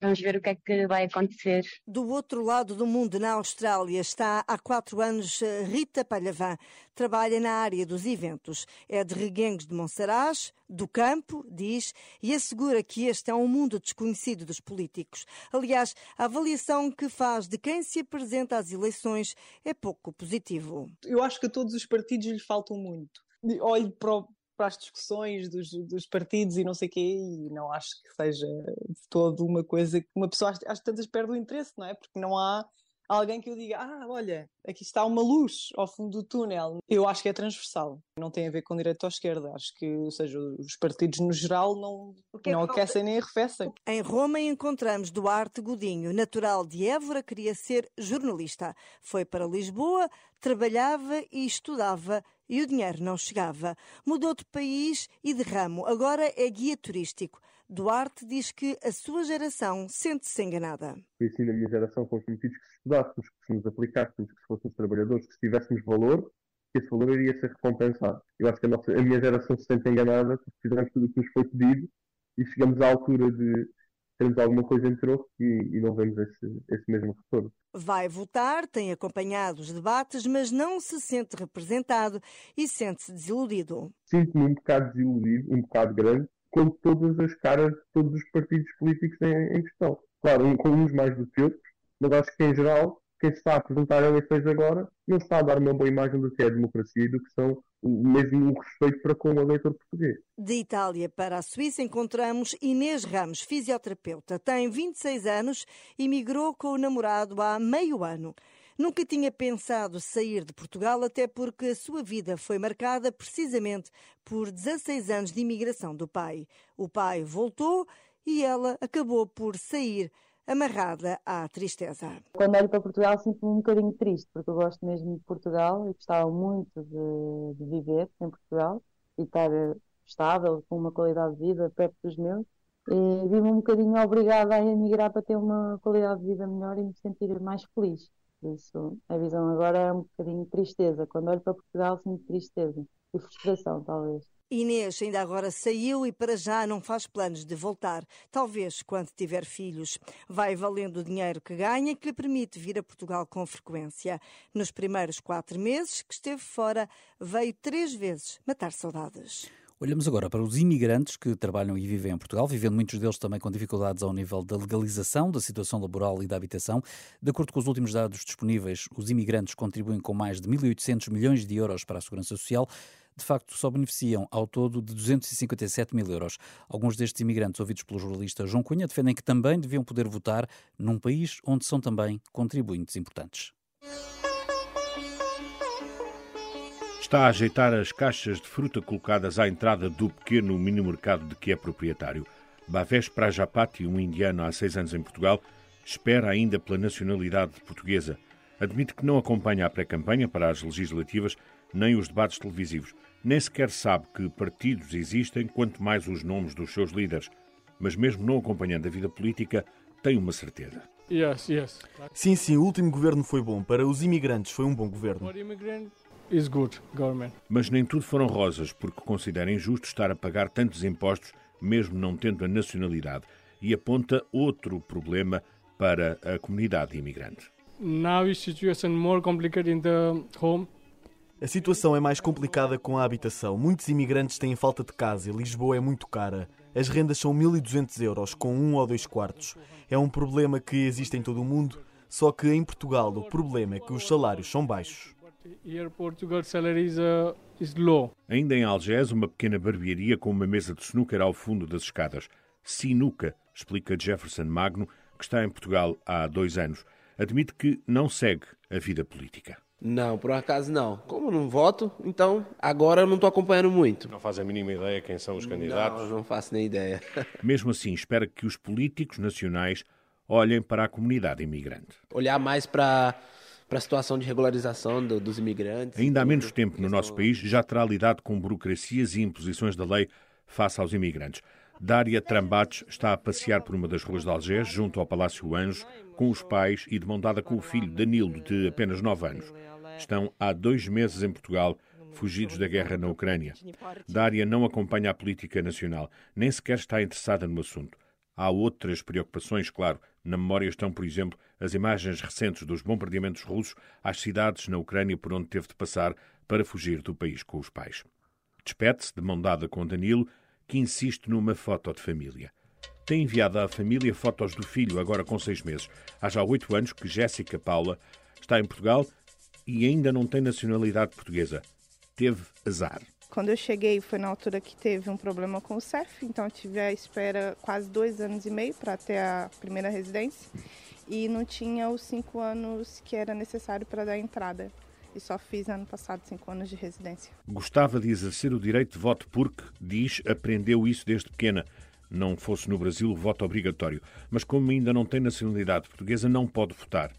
Vamos ver o que é que vai acontecer. Do outro lado do mundo, na Austrália, está há quatro anos eh, Rita Palhavan. Trabalha na área dos eventos. É de Reguengos de Monsaraz, do campo, diz, e assegura que este é um mundo desconhecido dos políticos. Aliás, a avaliação que faz de quem se apresenta às eleições é pouco positivo. Eu acho que a todos os partidos lhe faltam muito. Olhe para o para as discussões dos, dos, partidos e não sei o quê, e não acho que seja de todo uma coisa que uma pessoa, às, às tantas, perde o interesse, não é? Porque não há alguém que eu diga, ah, olha, aqui está uma luz ao fundo do túnel. Eu acho que é transversal, não tem a ver com direita ou esquerda. Acho que, ou seja, os partidos no geral não, é não aquecem nem arrefecem. Em Roma encontramos Duarte Godinho, natural de Évora, queria ser jornalista. Foi para Lisboa, trabalhava e estudava e o dinheiro não chegava. Mudou de país e de ramo, agora é guia turístico. Duarte diz que a sua geração sente-se enganada. Assim na minha geração, fomos prometidos que se estudássemos, que nos aplicássemos, que se fôssemos trabalhadores, que se tivéssemos valor, que esse valor iria ser recompensado. Eu acho que a, nossa, a minha geração se sente enganada porque fizemos tudo o que nos foi pedido e chegamos à altura de termos alguma coisa em troco e, e não vemos esse, esse mesmo retorno. Vai votar, tem acompanhado os debates, mas não se sente representado e sente-se desiludido. Sinto-me um bocado desiludido, um bocado grande, com todas as caras de todos os partidos políticos em, em questão. Claro, com uns mais do que outros, mas acho que em geral quem está a apresentar eleições agora não está a dar uma boa imagem do que é a democracia e do que são mesmo o respeito para com o eleitor português. De Itália para a Suíça encontramos Inês Ramos, fisioterapeuta. Tem 26 anos e migrou com o namorado há meio ano. Nunca tinha pensado sair de Portugal, até porque a sua vida foi marcada precisamente por 16 anos de imigração do pai. O pai voltou e ela acabou por sair amarrada à tristeza. Quando olho para Portugal sinto-me um bocadinho triste, porque eu gosto mesmo de Portugal e gostava muito de, de viver em Portugal e estar estável, com uma qualidade de vida perto dos meus. E vi-me um bocadinho obrigada a emigrar para ter uma qualidade de vida melhor e me sentir mais feliz. Isso, a visão agora é um bocadinho tristeza. Quando olho para Portugal, sinto tristeza e frustração, talvez. Inês ainda agora saiu e para já não faz planos de voltar. Talvez quando tiver filhos. Vai valendo o dinheiro que ganha que lhe permite vir a Portugal com frequência. Nos primeiros quatro meses que esteve fora, veio três vezes matar saudades. Olhamos agora para os imigrantes que trabalham e vivem em Portugal, vivendo muitos deles também com dificuldades ao nível da legalização, da situação laboral e da habitação. De acordo com os últimos dados disponíveis, os imigrantes contribuem com mais de 1.800 milhões de euros para a Segurança Social. De facto só beneficiam ao todo de 257 mil euros. Alguns destes imigrantes ouvidos pelo jornalista João Cunha defendem que também deviam poder votar num país onde são também contribuintes importantes. Está a ajeitar as caixas de fruta colocadas à entrada do pequeno mini-mercado de que é proprietário. Bhavesh Prajapati, um indiano há seis anos em Portugal, espera ainda pela nacionalidade portuguesa. Admite que não acompanha a pré-campanha para as legislativas nem os debates televisivos. Nem sequer sabe que partidos existem, quanto mais os nomes dos seus líderes. Mas, mesmo não acompanhando a vida política, tem uma certeza. Yes, yes. Sim, sim, o último governo foi bom. Para os imigrantes foi um bom governo. Is good government. Mas nem tudo foram rosas, porque considera injusto estar a pagar tantos impostos, mesmo não tendo a nacionalidade, e aponta outro problema para a comunidade imigrante. Now is situation more complicated in the home. A situação é mais complicada com a habitação. Muitos imigrantes têm falta de casa e Lisboa é muito cara. As rendas são 1.200 euros, com um ou dois quartos. É um problema que existe em todo o mundo, só que em Portugal o problema é que os salários são baixos. Uh. Ainda em Algés, uma pequena barbearia com uma mesa de snooker ao fundo das escadas. Sinuca, explica Jefferson Magno, que está em Portugal há dois anos. Admite que não segue a vida política. Não, por acaso não. Como não voto, então agora eu não estou acompanhando muito. Não faz a mínima ideia quem são os candidatos? Não, não faço nem ideia. Mesmo assim, espera que os políticos nacionais olhem para a comunidade imigrante. Olhar mais para para a situação de regularização do, dos imigrantes. Ainda há menos tempo no nosso país já terá lidado com burocracias e imposições da lei face aos imigrantes. Dária Trambates está a passear por uma das ruas de Algés, junto ao Palácio Anjo, com os pais e de mão dada com o filho Danilo, de apenas 9 anos. Estão há dois meses em Portugal, fugidos da guerra na Ucrânia. Dária não acompanha a política nacional, nem sequer está interessada no assunto. Há outras preocupações, claro. Na memória estão, por exemplo, as imagens recentes dos bombardeamentos russos às cidades na Ucrânia por onde teve de passar para fugir do país com os pais. Despede-se de mão dada com Danilo, que insiste numa foto de família. Tem enviado à família fotos do filho, agora com seis meses. Há já oito anos que Jéssica Paula está em Portugal e ainda não tem nacionalidade portuguesa. Teve azar. Quando eu cheguei foi na altura que teve um problema com o CEF, então eu tive a espera quase dois anos e meio para ter a primeira residência e não tinha os cinco anos que era necessário para dar entrada. E só fiz ano passado cinco anos de residência. Gostava de exercer o direito de voto porque, diz, aprendeu isso desde pequena. Não fosse no Brasil o voto obrigatório. Mas como ainda não tem nacionalidade portuguesa, não pode votar.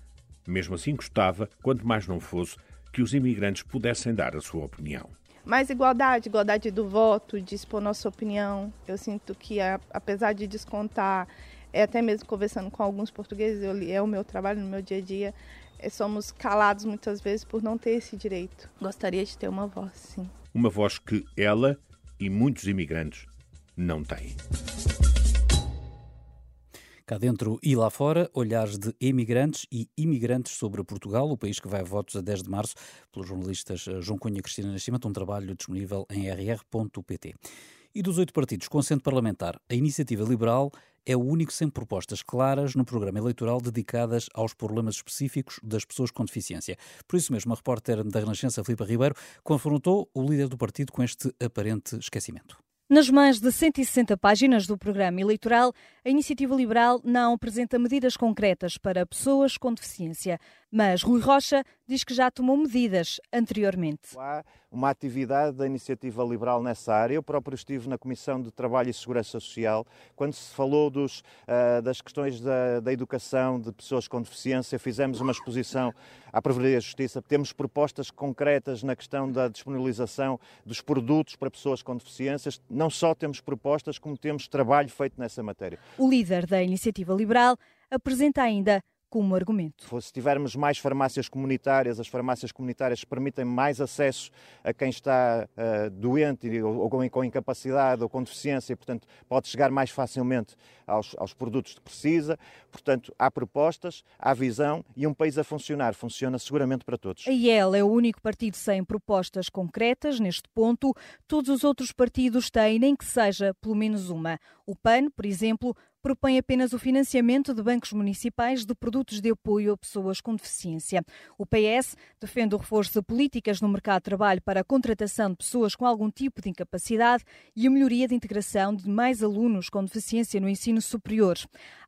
Mesmo assim, gostava, quanto mais não fosse, que os imigrantes pudessem dar a sua opinião. Mais igualdade, igualdade do voto, de expor nossa opinião. Eu sinto que, apesar de descontar, é até mesmo conversando com alguns portugueses, eu, é o meu trabalho no meu dia a dia, somos calados muitas vezes por não ter esse direito. Gostaria de ter uma voz, sim. Uma voz que ela e muitos imigrantes não têm. Cá dentro e lá fora, olhares de emigrantes e imigrantes sobre Portugal, o país que vai a votos a 10 de março, pelos jornalistas eh, João Cunha e Cristina Nascimento, um trabalho disponível em rr.pt. E dos oito partidos com assento parlamentar, a Iniciativa Liberal é o único sem propostas claras no programa eleitoral dedicadas aos problemas específicos das pessoas com deficiência. Por isso mesmo, a repórter da Renascença, Filipe Ribeiro, confrontou o líder do partido com este aparente esquecimento. Nas mais de 160 páginas do programa eleitoral, a Iniciativa Liberal não apresenta medidas concretas para pessoas com deficiência. Mas Rui Rocha diz que já tomou medidas anteriormente. Há uma atividade da iniciativa liberal nessa área. Eu próprio estive na Comissão de Trabalho e Segurança Social quando se falou dos, uh, das questões da, da, educação de pessoas com deficiência. Fizemos uma exposição à Provedoria da Justiça. Temos propostas concretas na questão da disponibilização dos produtos para pessoas com deficiências. Não só temos propostas, como temos trabalho feito nessa matéria. O líder da iniciativa liberal apresenta ainda como argumento. Se tivermos mais farmácias comunitárias, as farmácias comunitárias permitem mais acesso a quem está uh, doente ou, ou com, incapacidade ou com deficiência e, portanto, pode chegar mais facilmente aos, aos, produtos que precisa. Portanto, há propostas, há visão e um país a funcionar. Funciona seguramente para todos. A IEL é o único partido sem propostas concretas neste ponto. Todos os outros partidos têm, nem que seja pelo menos uma. O PAN, por exemplo, propõe apenas o financiamento de bancos municipais de produtos de apoio a pessoas com deficiência. O PS defende o reforço de políticas no mercado de trabalho para a contratação de pessoas com algum tipo de incapacidade e a melhoria de integração de mais alunos com deficiência no ensino superior.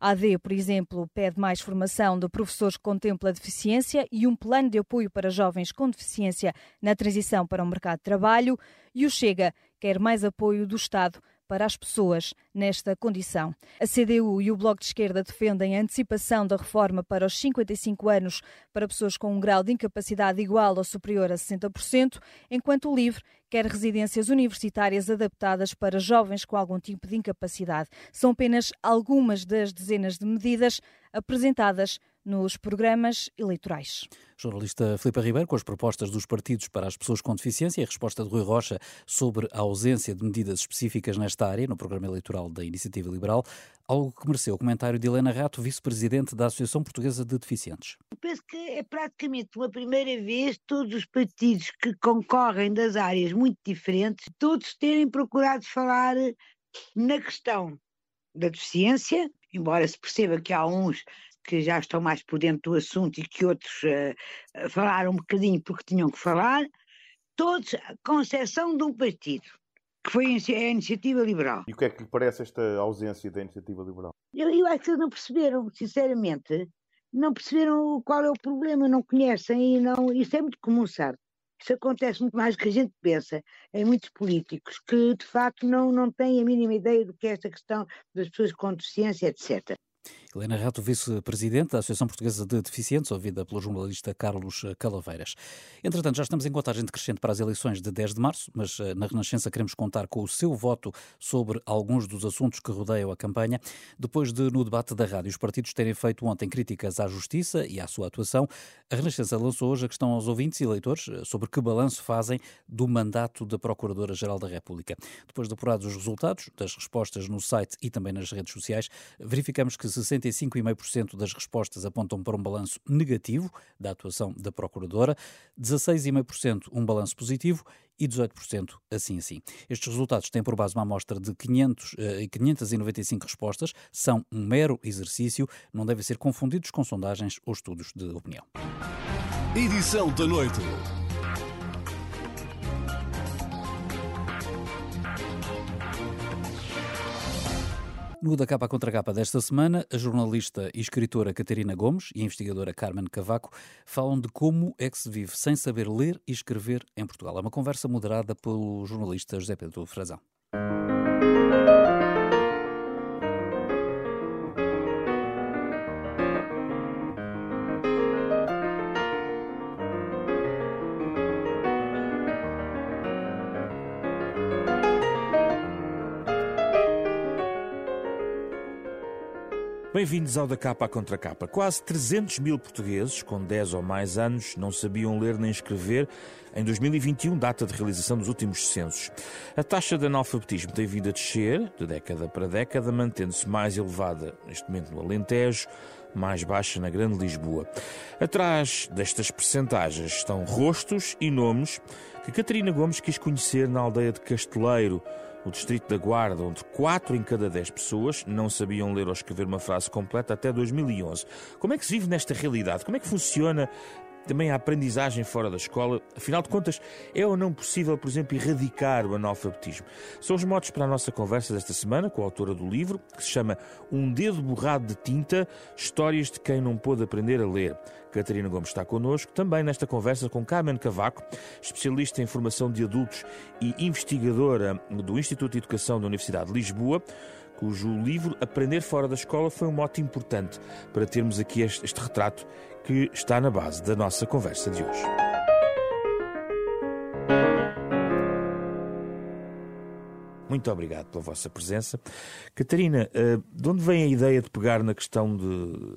A AD, por exemplo, pede mais formação de professores que contempla a deficiência e um plano de apoio para jovens com deficiência na transição para o mercado de trabalho. E o Chega quer mais apoio do Estado para as pessoas nesta condição. A CDU e o Bloco de Esquerda defendem a antecipação da reforma para os 55 anos para pessoas com um grau de incapacidade igual ou superior a 60%, enquanto o LIVRE quer residências universitárias adaptadas para jovens com algum tipo de incapacidade. São apenas algumas das dezenas de medidas apresentadas nos programas eleitorais. Jornalista Filipe Ribeiro, com as propostas dos partidos para as pessoas com deficiência e a resposta de Rui Rocha sobre a ausência de medidas específicas nesta área no programa eleitoral da Iniciativa Liberal, algo que mereceu o comentário de Helena Rato, vice-presidente da Associação Portuguesa de Deficientes. Penso que é praticamente uma primeira vez todos os partidos que concorrem das áreas muito diferentes, todos terem procurado falar na questão da deficiência, embora se perceba que há uns que já estão mais por dentro do assunto e que outros uh, falaram um bocadinho porque tinham que falar, todos, com exceção de um partido, que foi a Iniciativa Liberal. E o que é que lhe parece esta ausência da Iniciativa Liberal? Eu, eu acho que eles não perceberam, sinceramente, não perceberam qual é o problema, não conhecem e não. Isso é muito comum, sabe? Isso acontece muito mais do que a gente pensa em muitos políticos que, de facto, não, não têm a mínima ideia do que é esta questão das pessoas com deficiência, etc. Helena Rato, vice-presidente da Associação Portuguesa de Deficientes, ouvida pelo jornalista Carlos Calaveiras. Entretanto, já estamos em contagem decrescente para as eleições de 10 de março, mas eh, na Renascença queremos contar com o seu voto sobre alguns dos assuntos que rodeiam a campanha. Depois de, no debate da rádio, os partidos terem feito ontem críticas à Justiça e à sua atuação, a Renascença lançou hoje a questão aos ouvintes e eleitores eh, sobre que balanço fazem do mandato da Procuradora-Geral da República. Depois de apurados os resultados das respostas no site e também nas redes sociais, verificamos que 65,5% das respostas apontam para um balanço negativo da atuação da Procuradora, 16,5% um balanço positivo e 18% assim assim. Estes resultados têm por base uma amostra de 500, 595 eh, respostas, são um mero exercício, não devem ser confundidos com sondagens ou estudos de opinião. Edição da noite. No da capa contra capa desta semana, a jornalista e escritora Catarina Gomes e a investigadora Carmen Cavaco falam de como é que se vive sem saber ler e escrever em Portugal. É uma conversa moderada pelo jornalista José Pedro Frazão. Bem-vindos ao da capa à contra capa. Quase 300 mil portugueses com 10 ou mais anos não sabiam ler nem escrever em 2021, data de realização dos últimos censos. A taxa de analfabetismo tem vindo a descer, de década para década, mantendo-se mais elevada neste momento no Alentejo, mais baixa na Grande Lisboa. Atrás destas percentagens estão rostos e nomes que Catarina Gomes quis conhecer na aldeia de Casteleiro, o Distrito da Guarda, onde 4 em cada 10 pessoas não sabiam ler ou escrever uma frase completa até 2011. Como é que se vive nesta realidade? Como é que funciona também a aprendizagem fora da escola. Afinal de contas, é ou não possível, por exemplo, erradicar o analfabetismo? São os modos para a nossa conversa desta semana com a autora do livro, que se chama Um Dedo Borrado de Tinta Histórias de Quem Não Pôde Aprender a Ler. Catarina Gomes está connosco, também nesta conversa com Carmen Cavaco, especialista em formação de adultos e investigadora do Instituto de Educação da Universidade de Lisboa cujo livro Aprender Fora da Escola foi um mote importante para termos aqui este, este retrato que está na base da nossa conversa de hoje. Muito obrigado pela vossa presença. Catarina, eh, de onde vem a ideia de pegar na questão de,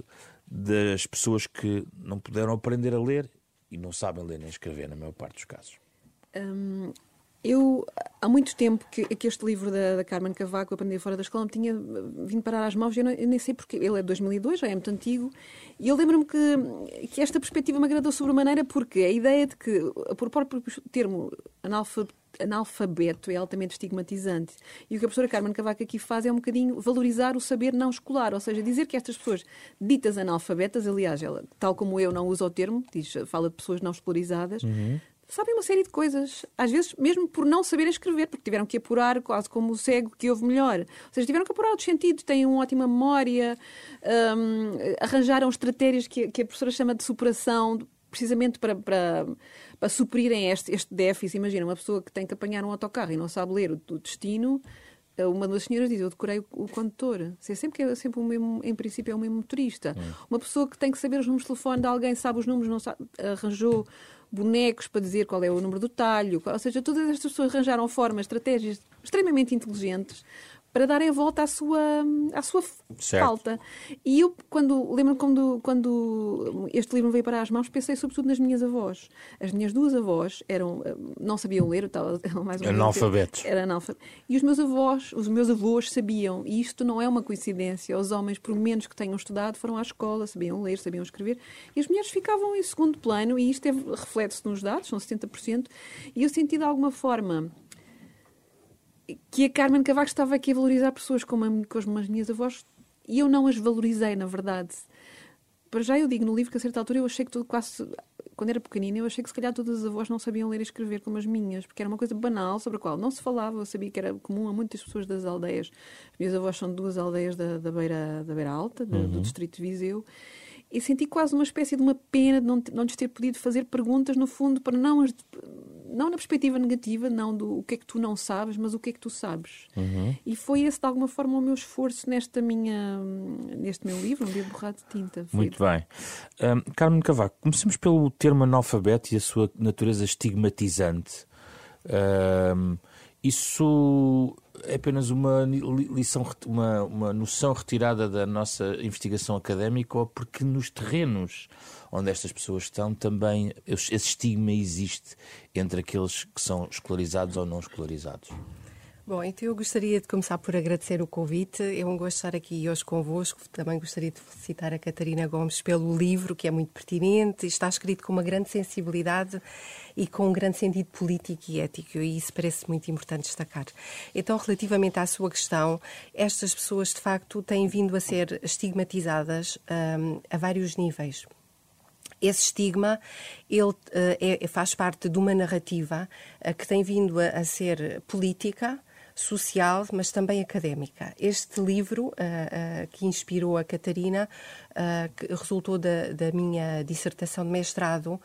das pessoas que não puderam aprender a ler e não sabem ler nem escrever, na maior parte dos casos? Hum, eu, há muito tempo que, que este livro da, da, Carmen Cavaco, Aprender Fora da Escola, me tinha vindo parar às mãos. Eu, não, eu nem sei porque. Ele é de 2002, já é muito antigo. E eu lembro-me que, que esta perspectiva me agradou sobremaneira porque a ideia de que, por próprio termo analfabeto é altamente estigmatizante. E o que a professora Carmen Cavaco aqui faz é um bocadinho valorizar o saber não escolar, ou seja, dizer que estas pessoas ditas analfabetas, aliás, ela, tal como eu não usa o termo, diz, fala de pessoas não escolarizadas, uhum sabem uma série de coisas, às vezes mesmo por não saberem escrever, porque tiveram que apurar, quase como o cego que ouve melhor. Ou seja, tiveram que apurar outros sentidos, têm uma ótima memória, um, arranjaram estratégias que, que, a professora chama de superação, precisamente para, para, para suprirem este, este déficit. Imagina, uma pessoa que tem que apanhar um autocarro e não sabe ler o, o destino. Uma das senhoras diz: Eu decorei o, o condutor. É sempre que é sempre o mesmo, em princípio, é o mesmo motorista. Hum. Uma pessoa que tem que saber os números de telefone de alguém, sabe os números, não sabe, arranjou bonecos para dizer qual é o número do talho. Ou seja, todas estas pessoas arranjaram formas, estratégias extremamente inteligentes para darem a volta à sua, à sua falta. E eu, quando lembro quando, quando este livro veio para as mãos, pensei sobretudo nas minhas avós. As minhas duas avós eram, não sabiam ler, estava mais ou menos. Analfabetos. Era analfabeto. E os meus avós, os meus avós sabiam, e isto não é uma coincidência. Os homens, por menos que tenham estudado, foram à escola, sabiam ler, sabiam escrever, e as mulheres ficavam em segundo plano, e isto reflete-se nos dados, são 70%, e eu senti de alguma forma que a Carmen Cavaco estava aqui a valorizar pessoas como, a, como as minhas avós e eu não as valorizei, na verdade. Para já eu digo no livro que a certa altura eu achei que tudo quase. Quando era pequenina, eu achei que se calhar todas as avós não sabiam ler e escrever como as minhas, porque era uma coisa banal sobre a qual não se falava. Eu sabia que era comum a muitas pessoas das aldeias. As minhas avós são de duas aldeias da, da, beira, da beira Alta, uhum. do distrito de Viseu e senti quase uma espécie de uma pena de não, não lhes ter podido fazer perguntas, no fundo, para não as, não na perspectiva negativa, não do o que é que tu não sabes, mas o que é que tu sabes. Uhum. E foi esse, de alguma forma, o meu esforço nesta minha, neste meu livro, um livro borrado de tinta. Foi... Muito bem. Um, Carmen Cavaco, comecemos pelo termo analfabeto e a sua natureza estigmatizante. Um, isso é apenas uma lição, uma, uma noção retirada da nossa investigação académica ou porque nos terrenos onde estas pessoas estão também esse estigma existe entre aqueles que são escolarizados ou não escolarizados? Bom, então eu gostaria de começar por agradecer o convite. É um gosto estar aqui hoje convosco. Também gostaria de felicitar a Catarina Gomes pelo livro, que é muito pertinente, está escrito com uma grande sensibilidade e com um grande sentido político e ético, e isso parece muito importante destacar. Então, relativamente à sua questão, estas pessoas de facto têm vindo a ser estigmatizadas um, a vários níveis. Esse estigma ele, uh, é, faz parte de uma narrativa uh, que tem vindo a, a ser política, social, mas também académica. Este livro, uh, uh, que inspirou a Catarina, uh, que resultou da, da, minha dissertação de mestrado,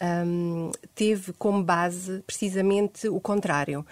um, teve como base precisamente o contrário: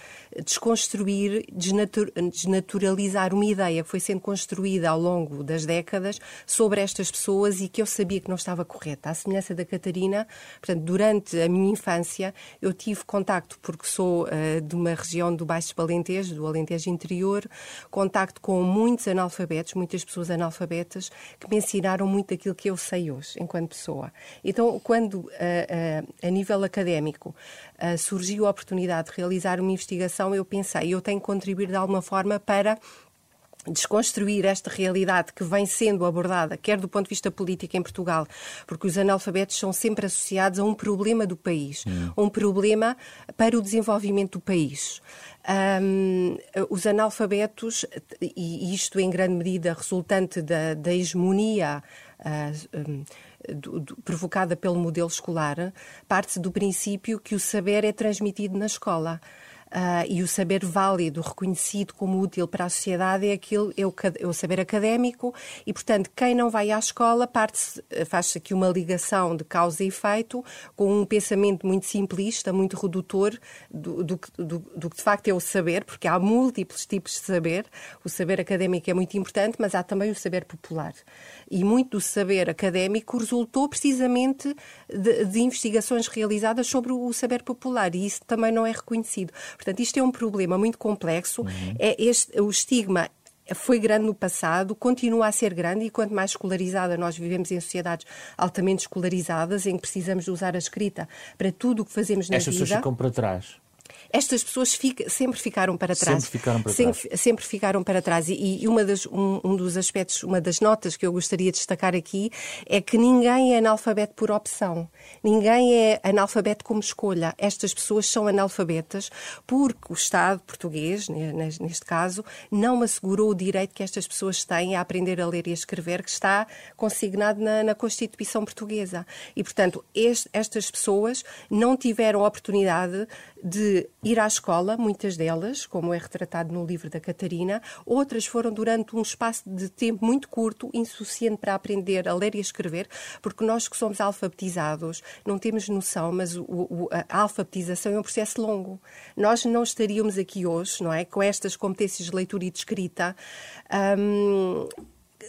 desconstruir, desnatur desnaturalizar uma ideia que foi sendo construída ao longo das décadas sobre estas pessoas e que eu sabia que não estava correta. À semelhança da Catarina, portanto, durante a minha infância, eu tive contacto, porque sou uh, de uma região do Baixo Alentejo, do Alentejo Interior, contacto com muitos analfabetos, muitas pessoas analfabetas, que me ensinaram muito aquilo que eu sei hoje, enquanto pessoa. Então, quando uh, uh, a nível académico, uh, surgiu a oportunidade de realizar uma investigação, eu pensei, eu tenho que contribuir de alguma forma para desconstruir esta realidade que vem sendo abordada, quer do ponto de vista político em Portugal, porque os analfabetos são sempre associados a um problema do país, hum. um problema para o desenvolvimento do país. Um, os analfabetos, e isto em grande medida resultante da, da hegemonia uh, um, do, do, provocada pelo modelo escolar, parte do princípio que o saber é transmitido na escola. Uh, e o saber válido, reconhecido como útil para a sociedade, é aquele é o, é o saber académico e, portanto, quem não vai à escola faz-se aqui uma ligação de causa e efeito com um pensamento muito simplista, muito redutor do, do, do, do que de facto é o saber, porque há múltiplos tipos de saber. O saber académico é muito importante, mas há também o saber popular. E muito do saber académico resultou precisamente de, de investigações realizadas sobre o saber popular e isso também não é reconhecido. Portanto, isto é um problema muito complexo. Uhum. É este, o estigma foi grande no passado, continua a ser grande e quanto mais escolarizada nós vivemos em sociedades altamente escolarizadas, em que precisamos de usar a escrita para tudo o que fazemos na Estas vida. Estas pessoas ficam para trás. Estas pessoas fica, sempre ficaram para trás. Sempre ficaram para sempre, trás. Sempre ficaram para trás. E, e uma das, um, um, dos aspectos, uma das notas que eu gostaria de destacar aqui é que ninguém é analfabeto por opção. Ninguém é analfabeto como escolha. Estas pessoas são analfabetas porque o Estado português, neste caso, não assegurou o direito que estas pessoas têm a aprender a ler e a escrever, que está consignado na, na Constituição Portuguesa. E, portanto, este, estas pessoas não tiveram oportunidade de ir à escola, muitas delas, como é retratado no livro da Catarina, outras foram durante um espaço de tempo muito curto, insuficiente para aprender a ler e a escrever, porque nós que somos alfabetizados não temos noção, mas o, o, a alfabetização é um processo longo. Nós não estaríamos aqui hoje, não é, com estas competências de leitura e de escrita. Um,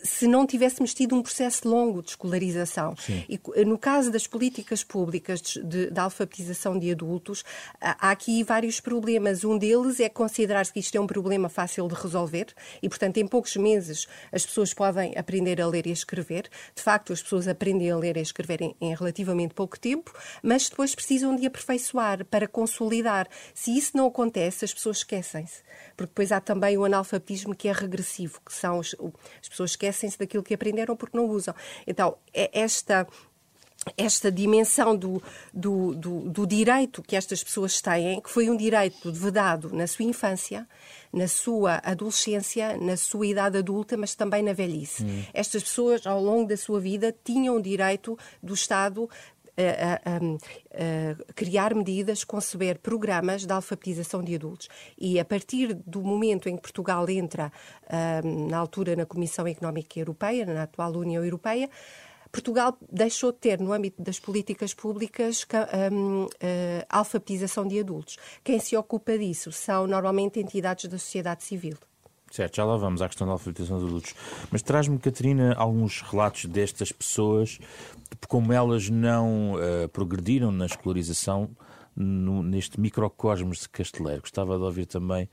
se não tivéssemos tido um processo longo de escolarização. Sim. E no caso das políticas públicas de, de, de, alfabetização de adultos, há aqui vários problemas. Um deles é considerar-se que isto é um problema fácil de resolver e, portanto, em poucos meses as pessoas podem aprender a ler e a escrever. De facto, as pessoas aprendem a ler e a escrever em, em relativamente pouco tempo, mas depois precisam de aperfeiçoar para consolidar. Se isso não acontece, as pessoas esquecem-se. Porque depois há também o analfabetismo que é regressivo, que são as, as pessoas esquecem-se daquilo que aprenderam porque não usam. Então, é esta esta dimensão do, do, do, do, direito que estas pessoas têm, que foi um direito vedado na sua infância, na sua adolescência, na sua idade adulta, mas também na velhice. Hum. Estas pessoas, ao longo da sua vida, tinham o direito do Estado criar medidas, conceber programas de alfabetização de adultos. E a partir do momento em que Portugal entra, na altura, na Comissão Económica Europeia, na atual União Europeia, Portugal deixou de ter, no âmbito das políticas públicas, um, uh, alfabetização de adultos. Quem se ocupa disso são normalmente entidades da sociedade civil. Certo, já lá vamos à questão da alfabetização dos adultos. Mas traz-me, Catarina, alguns relatos destas pessoas, de como elas não uh, progrediram na escolarização no, neste microcosmos de Casteleiro. Gostava de ouvir também,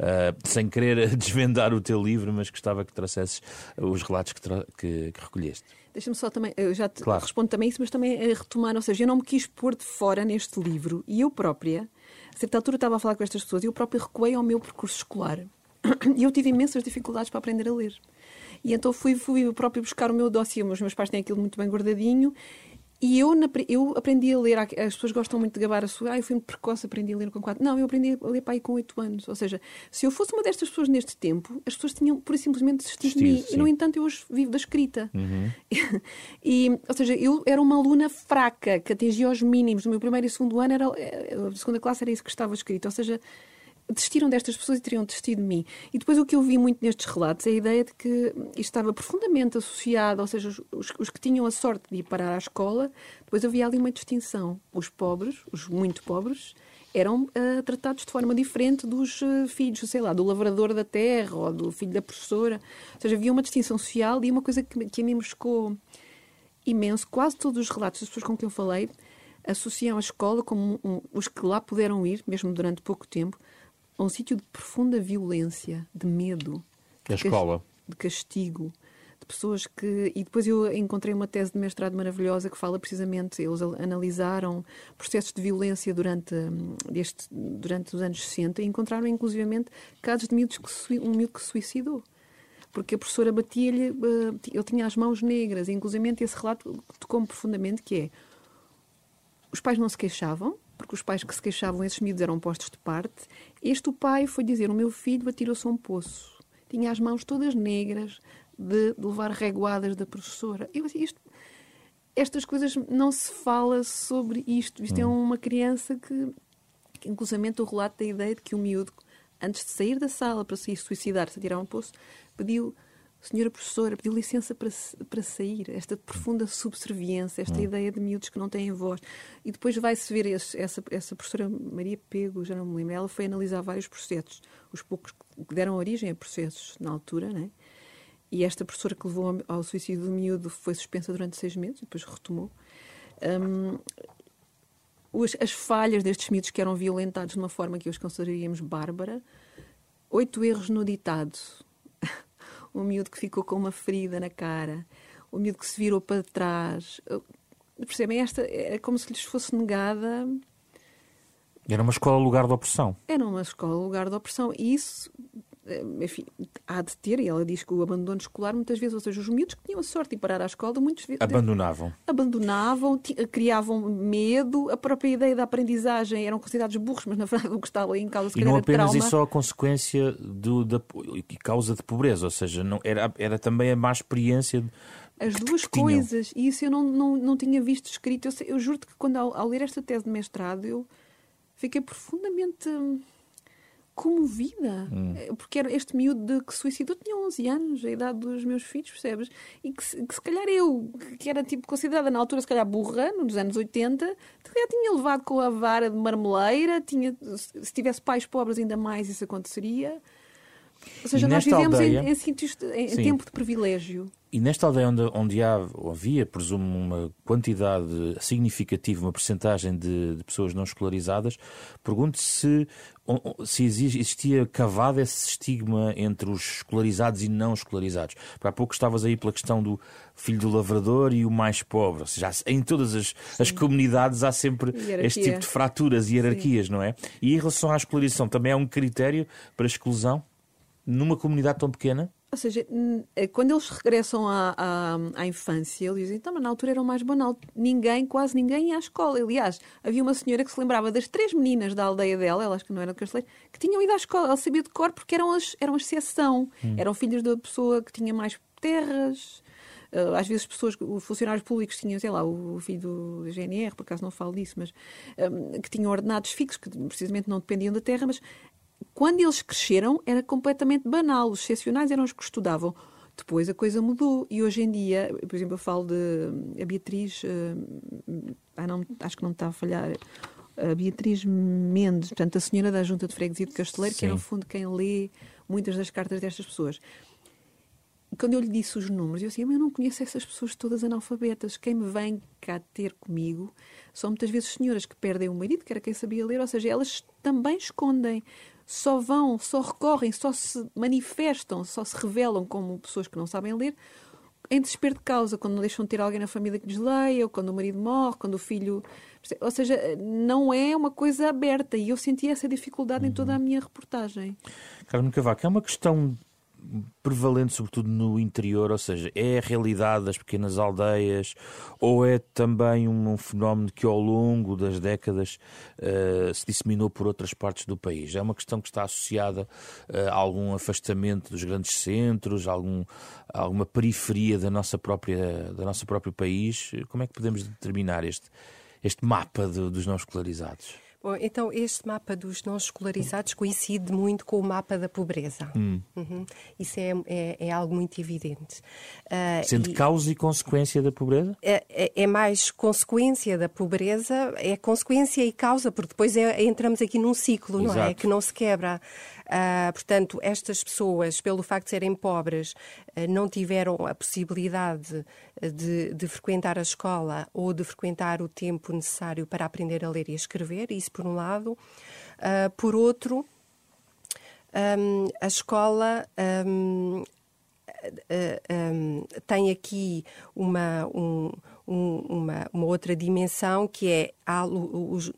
uh, sem querer desvendar o teu livro, mas gostava que trouxesses os relatos que, que, que recolheste. Deixa-me só também, eu já te claro. respondo também isso, mas também a retomar, ou seja, eu não me quis pôr de fora neste livro e eu própria, a certa altura estava a falar com estas pessoas e eu própria recuei ao meu percurso escolar. E eu tive imensas dificuldades para aprender a ler. E então fui, fui próprio buscar o meu dossiê. Os meus pais têm aquilo muito bem guardadinho. E eu, eu aprendi a ler. As pessoas gostam muito de gabar a sua. Ah, eu fui muito precoce, aprendi a ler com 4. Não, eu aprendi a ler para aí com 8 anos. Ou seja, se eu fosse uma destas pessoas neste tempo, as pessoas tinham por simplesmente desistido de mim. E, no entanto, eu hoje vivo da escrita. Uhum. e, ou seja, eu era uma aluna fraca, que atingia os mínimos. No meu primeiro e segundo ano, era, a segunda classe era isso que estava escrito. Ou seja, desistiram destas pessoas e teriam desistido de mim. E depois o que eu vi muito nestes relatos é a ideia de que isto estava profundamente associado, ou seja, os, os que tinham a sorte de ir parar à escola, depois havia ali uma distinção. Os pobres, os muito pobres, eram uh, tratados de forma diferente dos uh, filhos, sei lá, do lavrador da terra ou do filho da professora. Ou seja, havia uma distinção social e uma coisa que, que a mim me chocou imenso. Quase todos os relatos das pessoas com quem eu falei associam a escola como um, os que lá puderam ir, mesmo durante pouco tempo, a um sítio de profunda violência, de medo. Que é escola. De castigo. De pessoas que. E depois eu encontrei uma tese de mestrado maravilhosa que fala precisamente. Eles analisaram processos de violência durante, hum, este, durante os anos 60 e encontraram, inclusivamente, casos de miúdos que, um miúdo que se suicidou porque a professora batia-lhe, eh, ele tinha as mãos negras, e inclusive esse relato tocou-me profundamente, que é, os pais não se queixavam, porque os pais que se queixavam, esses miúdos eram postos de parte. Este o pai foi dizer: O meu filho atirou-se a um poço. Tinha as mãos todas negras de, de levar reguadas da professora. Eu assim, isto, estas coisas não se fala sobre isto. Isto é hum. é uma criança que, que inclusive, o relato da ideia de que o miúdo, antes de sair da sala para se suicidar, se atirar a um poço, pediu senhora professora, pediu licença para, para sair. Esta profunda subserviência, esta hum. ideia de miúdos que não têm voz. E depois vai-se ver esse, essa, essa professora Maria Pego, já não me lembro, ela foi analisar vários processos, os poucos que deram origem a processos na altura, né? E esta professora que levou ao suicídio do miúdo foi suspensa durante seis meses, depois retomou. Um, as falhas destes miúdos que eram violentados de uma forma que hoje consideraríamos bárbara, oito erros no ditado, o miúdo que ficou com uma ferida na cara, o miúdo que se virou para trás. Percebem? Esta é como se lhes fosse negada Era uma escola lugar de opressão. Era uma escola lugar de opressão. E isso enfim, há de ter, e ela diz que o abandono escolar muitas vezes, ou seja, os miúdos que tinham a sorte de parar à escola, muitas vezes abandonavam. Abandonavam, criavam medo, a própria ideia da aprendizagem eram considerados burros, mas na verdade o que estava ali em causa se E não apenas trauma. isso só a consequência do, da e causa de pobreza, ou seja, não, era, era também a má experiência. de- As duas que coisas, e isso eu não, não, não tinha visto escrito. Eu, eu juro-te que quando ao, ao ler esta tese de mestrado eu fiquei profundamente hum, comovida. Hum. Eh, Porque era este miúdo de, que se suicidou tinha 11 anos, a idade dos meus filhos, percebes? E que, se- que se calhar eu, que era tipo considerada na altura, se calhar burra, nos anos 80, se calhar tinha levado com a vara de marmeleira, tinha, se se tivesse pais pobres ainda mais isso aconteceria. Ou seja, nós vivemos em, aldeia- em em, em tempo de privilégio. E nesta aldeia onde, onde há, havia, presumo, uma quantidade significativa, uma percentagem de, de pessoas não escolarizadas, pergunto se, se exi- existia cavado esse estigma entre os escolarizados e não escolarizados. Há pouco estavas aí pela questão do filho do lavrador e o mais pobre. Ou seja, em todas as, as comunidades há sempre Hierarquia. este tipo de fraturas e hierarquias, não é? E em relação à escolarização, também é um critério para exclusão numa comunidade tão pequena? Ou seja, eh, quando eles regressam à, à, à infância, eles dizem, então, mas na altura era o mais banal. Ninguém, quase ninguém ia à escola. Aliás, havia uma senhora que se lembrava das três meninas da aldeia dela, elas que não eram de Casteleiro, que tinham ido à escola. Ela sabia de cor porque eram, as, eram exceção. Hum. Eram filhos da pessoa que tinha mais terras. Eh, às vezes pessoas, os funcionários públicos tinham, sei lá, o filho do GNR, por acaso não falo disso, mas eh, que tinham ordenados fixos, que precisamente não dependiam da terra, mas quando eles cresceram era completamente banal. Os excepcionais eram os que estudavam. Depois a coisa mudou e hoje em dia, por exemplo, eu falo de a Beatriz, eh, ah, não, acho que não me está a falhar, a Beatriz Mendes, portanto, a senhora da Junta de Freguesia de Casteleiro, que é no Sim. fundo quem lê muitas das cartas destas pessoas. Quando eu lhe disse os números, eu disse, "Mas eu não conheço essas pessoas todas analfabetas. Quem me vem cá ter comigo são muitas vezes senhoras que perdem o marido, que era quem sabia ler, ou seja, elas também escondem, só vão, só recorrem, só se manifestam, só se revelam como pessoas que não sabem ler em desespero de causa, quando não deixam de ter alguém na família que lhes leia, ou quando o marido morre, quando o filho. Ou seja, não é uma coisa aberta e eu senti essa dificuldade em toda a minha reportagem. Carmen Cavaco, é uma questão prevalente, sobretudo no interior, ou seja, é a realidade das pequenas aldeias ou é também um, um fenómeno que ao longo das décadas eh, se disseminou por outras partes do país? É uma questão que está associada eh, a algum afastamento dos grandes centros, a algum, a alguma periferia da nossa própria, da nossa próprio país? Como é que podemos determinar este, este mapa de- dos não escolarizados? Bom, então este mapa dos não escolarizados coincide muito com o mapa da pobreza. Hum. Uhum. Isso é, é- é algo muito evidente. Ah, Sendo e- causa e consequência da pobreza? é, é- é mais consequência da pobreza, é consequência e causa, porque depois é- entramos aqui num ciclo, não é? Exato. Que não se quebra. Ah, portanto, estas pessoas, pelo facto de serem pobres, ah, não tiveram a possibilidade ah, de, de frequentar a escola ou de frequentar o tempo necessário para aprender a ler e a escrever, isso por um lado. Ah, por outro, hum, a escola eh, hum, tem aqui uma, um- um- uma, uma outra dimensão que é os-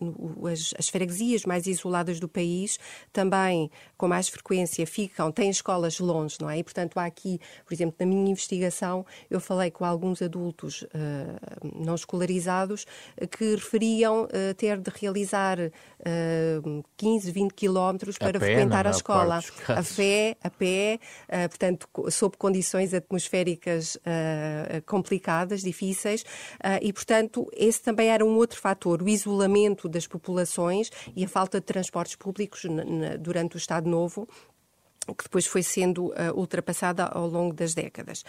as, as freguesias mais isoladas do país também com mais frequência ficam, têm escolas longe, não é? E portanto há aqui, por exemplo, na minha investigação eu falei com alguns adultos eh, não escolarizados que referiam eh, ter de realizar eh, 15, 20 quilómetros para pé, frequentar a escola. A pé, a pé, eh, portanto, sob condições atmosféricas complicadas, difíceis, e, portanto, esse também era um outro fator, o isolamento das populações e a falta de transportes públicos durante o Estado Novo que depois foi sendo eh, ultrapassada ao longo das décadas.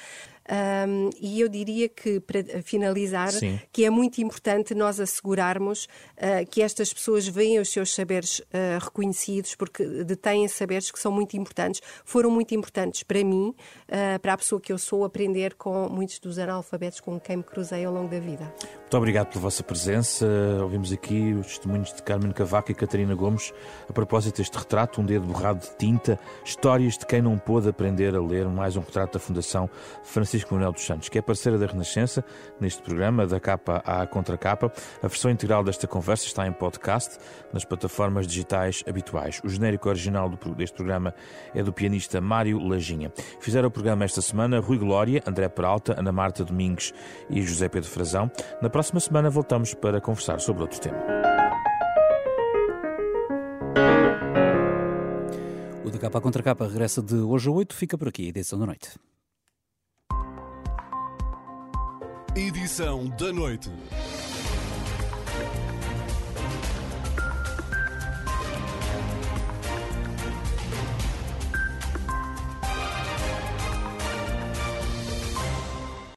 Ahm, e eu diria que, para finalizar, Sim. que é muito importante nós assegurarmos ah, que estas pessoas veem os seus saberes ah, reconhecidos, porque detêm saberes que são muito importantes, foram muito importantes para mim, ah, para a pessoa que eu sou, aprender com muitos dos analfabetos com quem me cruzei ao longo da vida. Muito obrigado pela vossa presença. Ouvimos aqui os testemunhos de Carmen Cavaco e Catarina Gomes a propósito deste retrato, um dedo borrado de tinta, história Histórias de quem não pôde aprender a ler, mais um retrato da Fundação Francisco Manuel dos Santos, que é parceira da Renascença neste programa, da capa à contracapa. A versão integral desta conversa está em podcast nas plataformas digitais habituais. O genérico original deste programa é do pianista Mário Lajinha. Fizeram o programa esta semana Rui Glória, André Peralta, Ana Marta Domingues e José Pedro Frazão. Na próxima semana voltamos para conversar sobre outro tema. O da capa contra capa regressa de hoje a 8, fica por aqui, edição da noite. Edição da noite.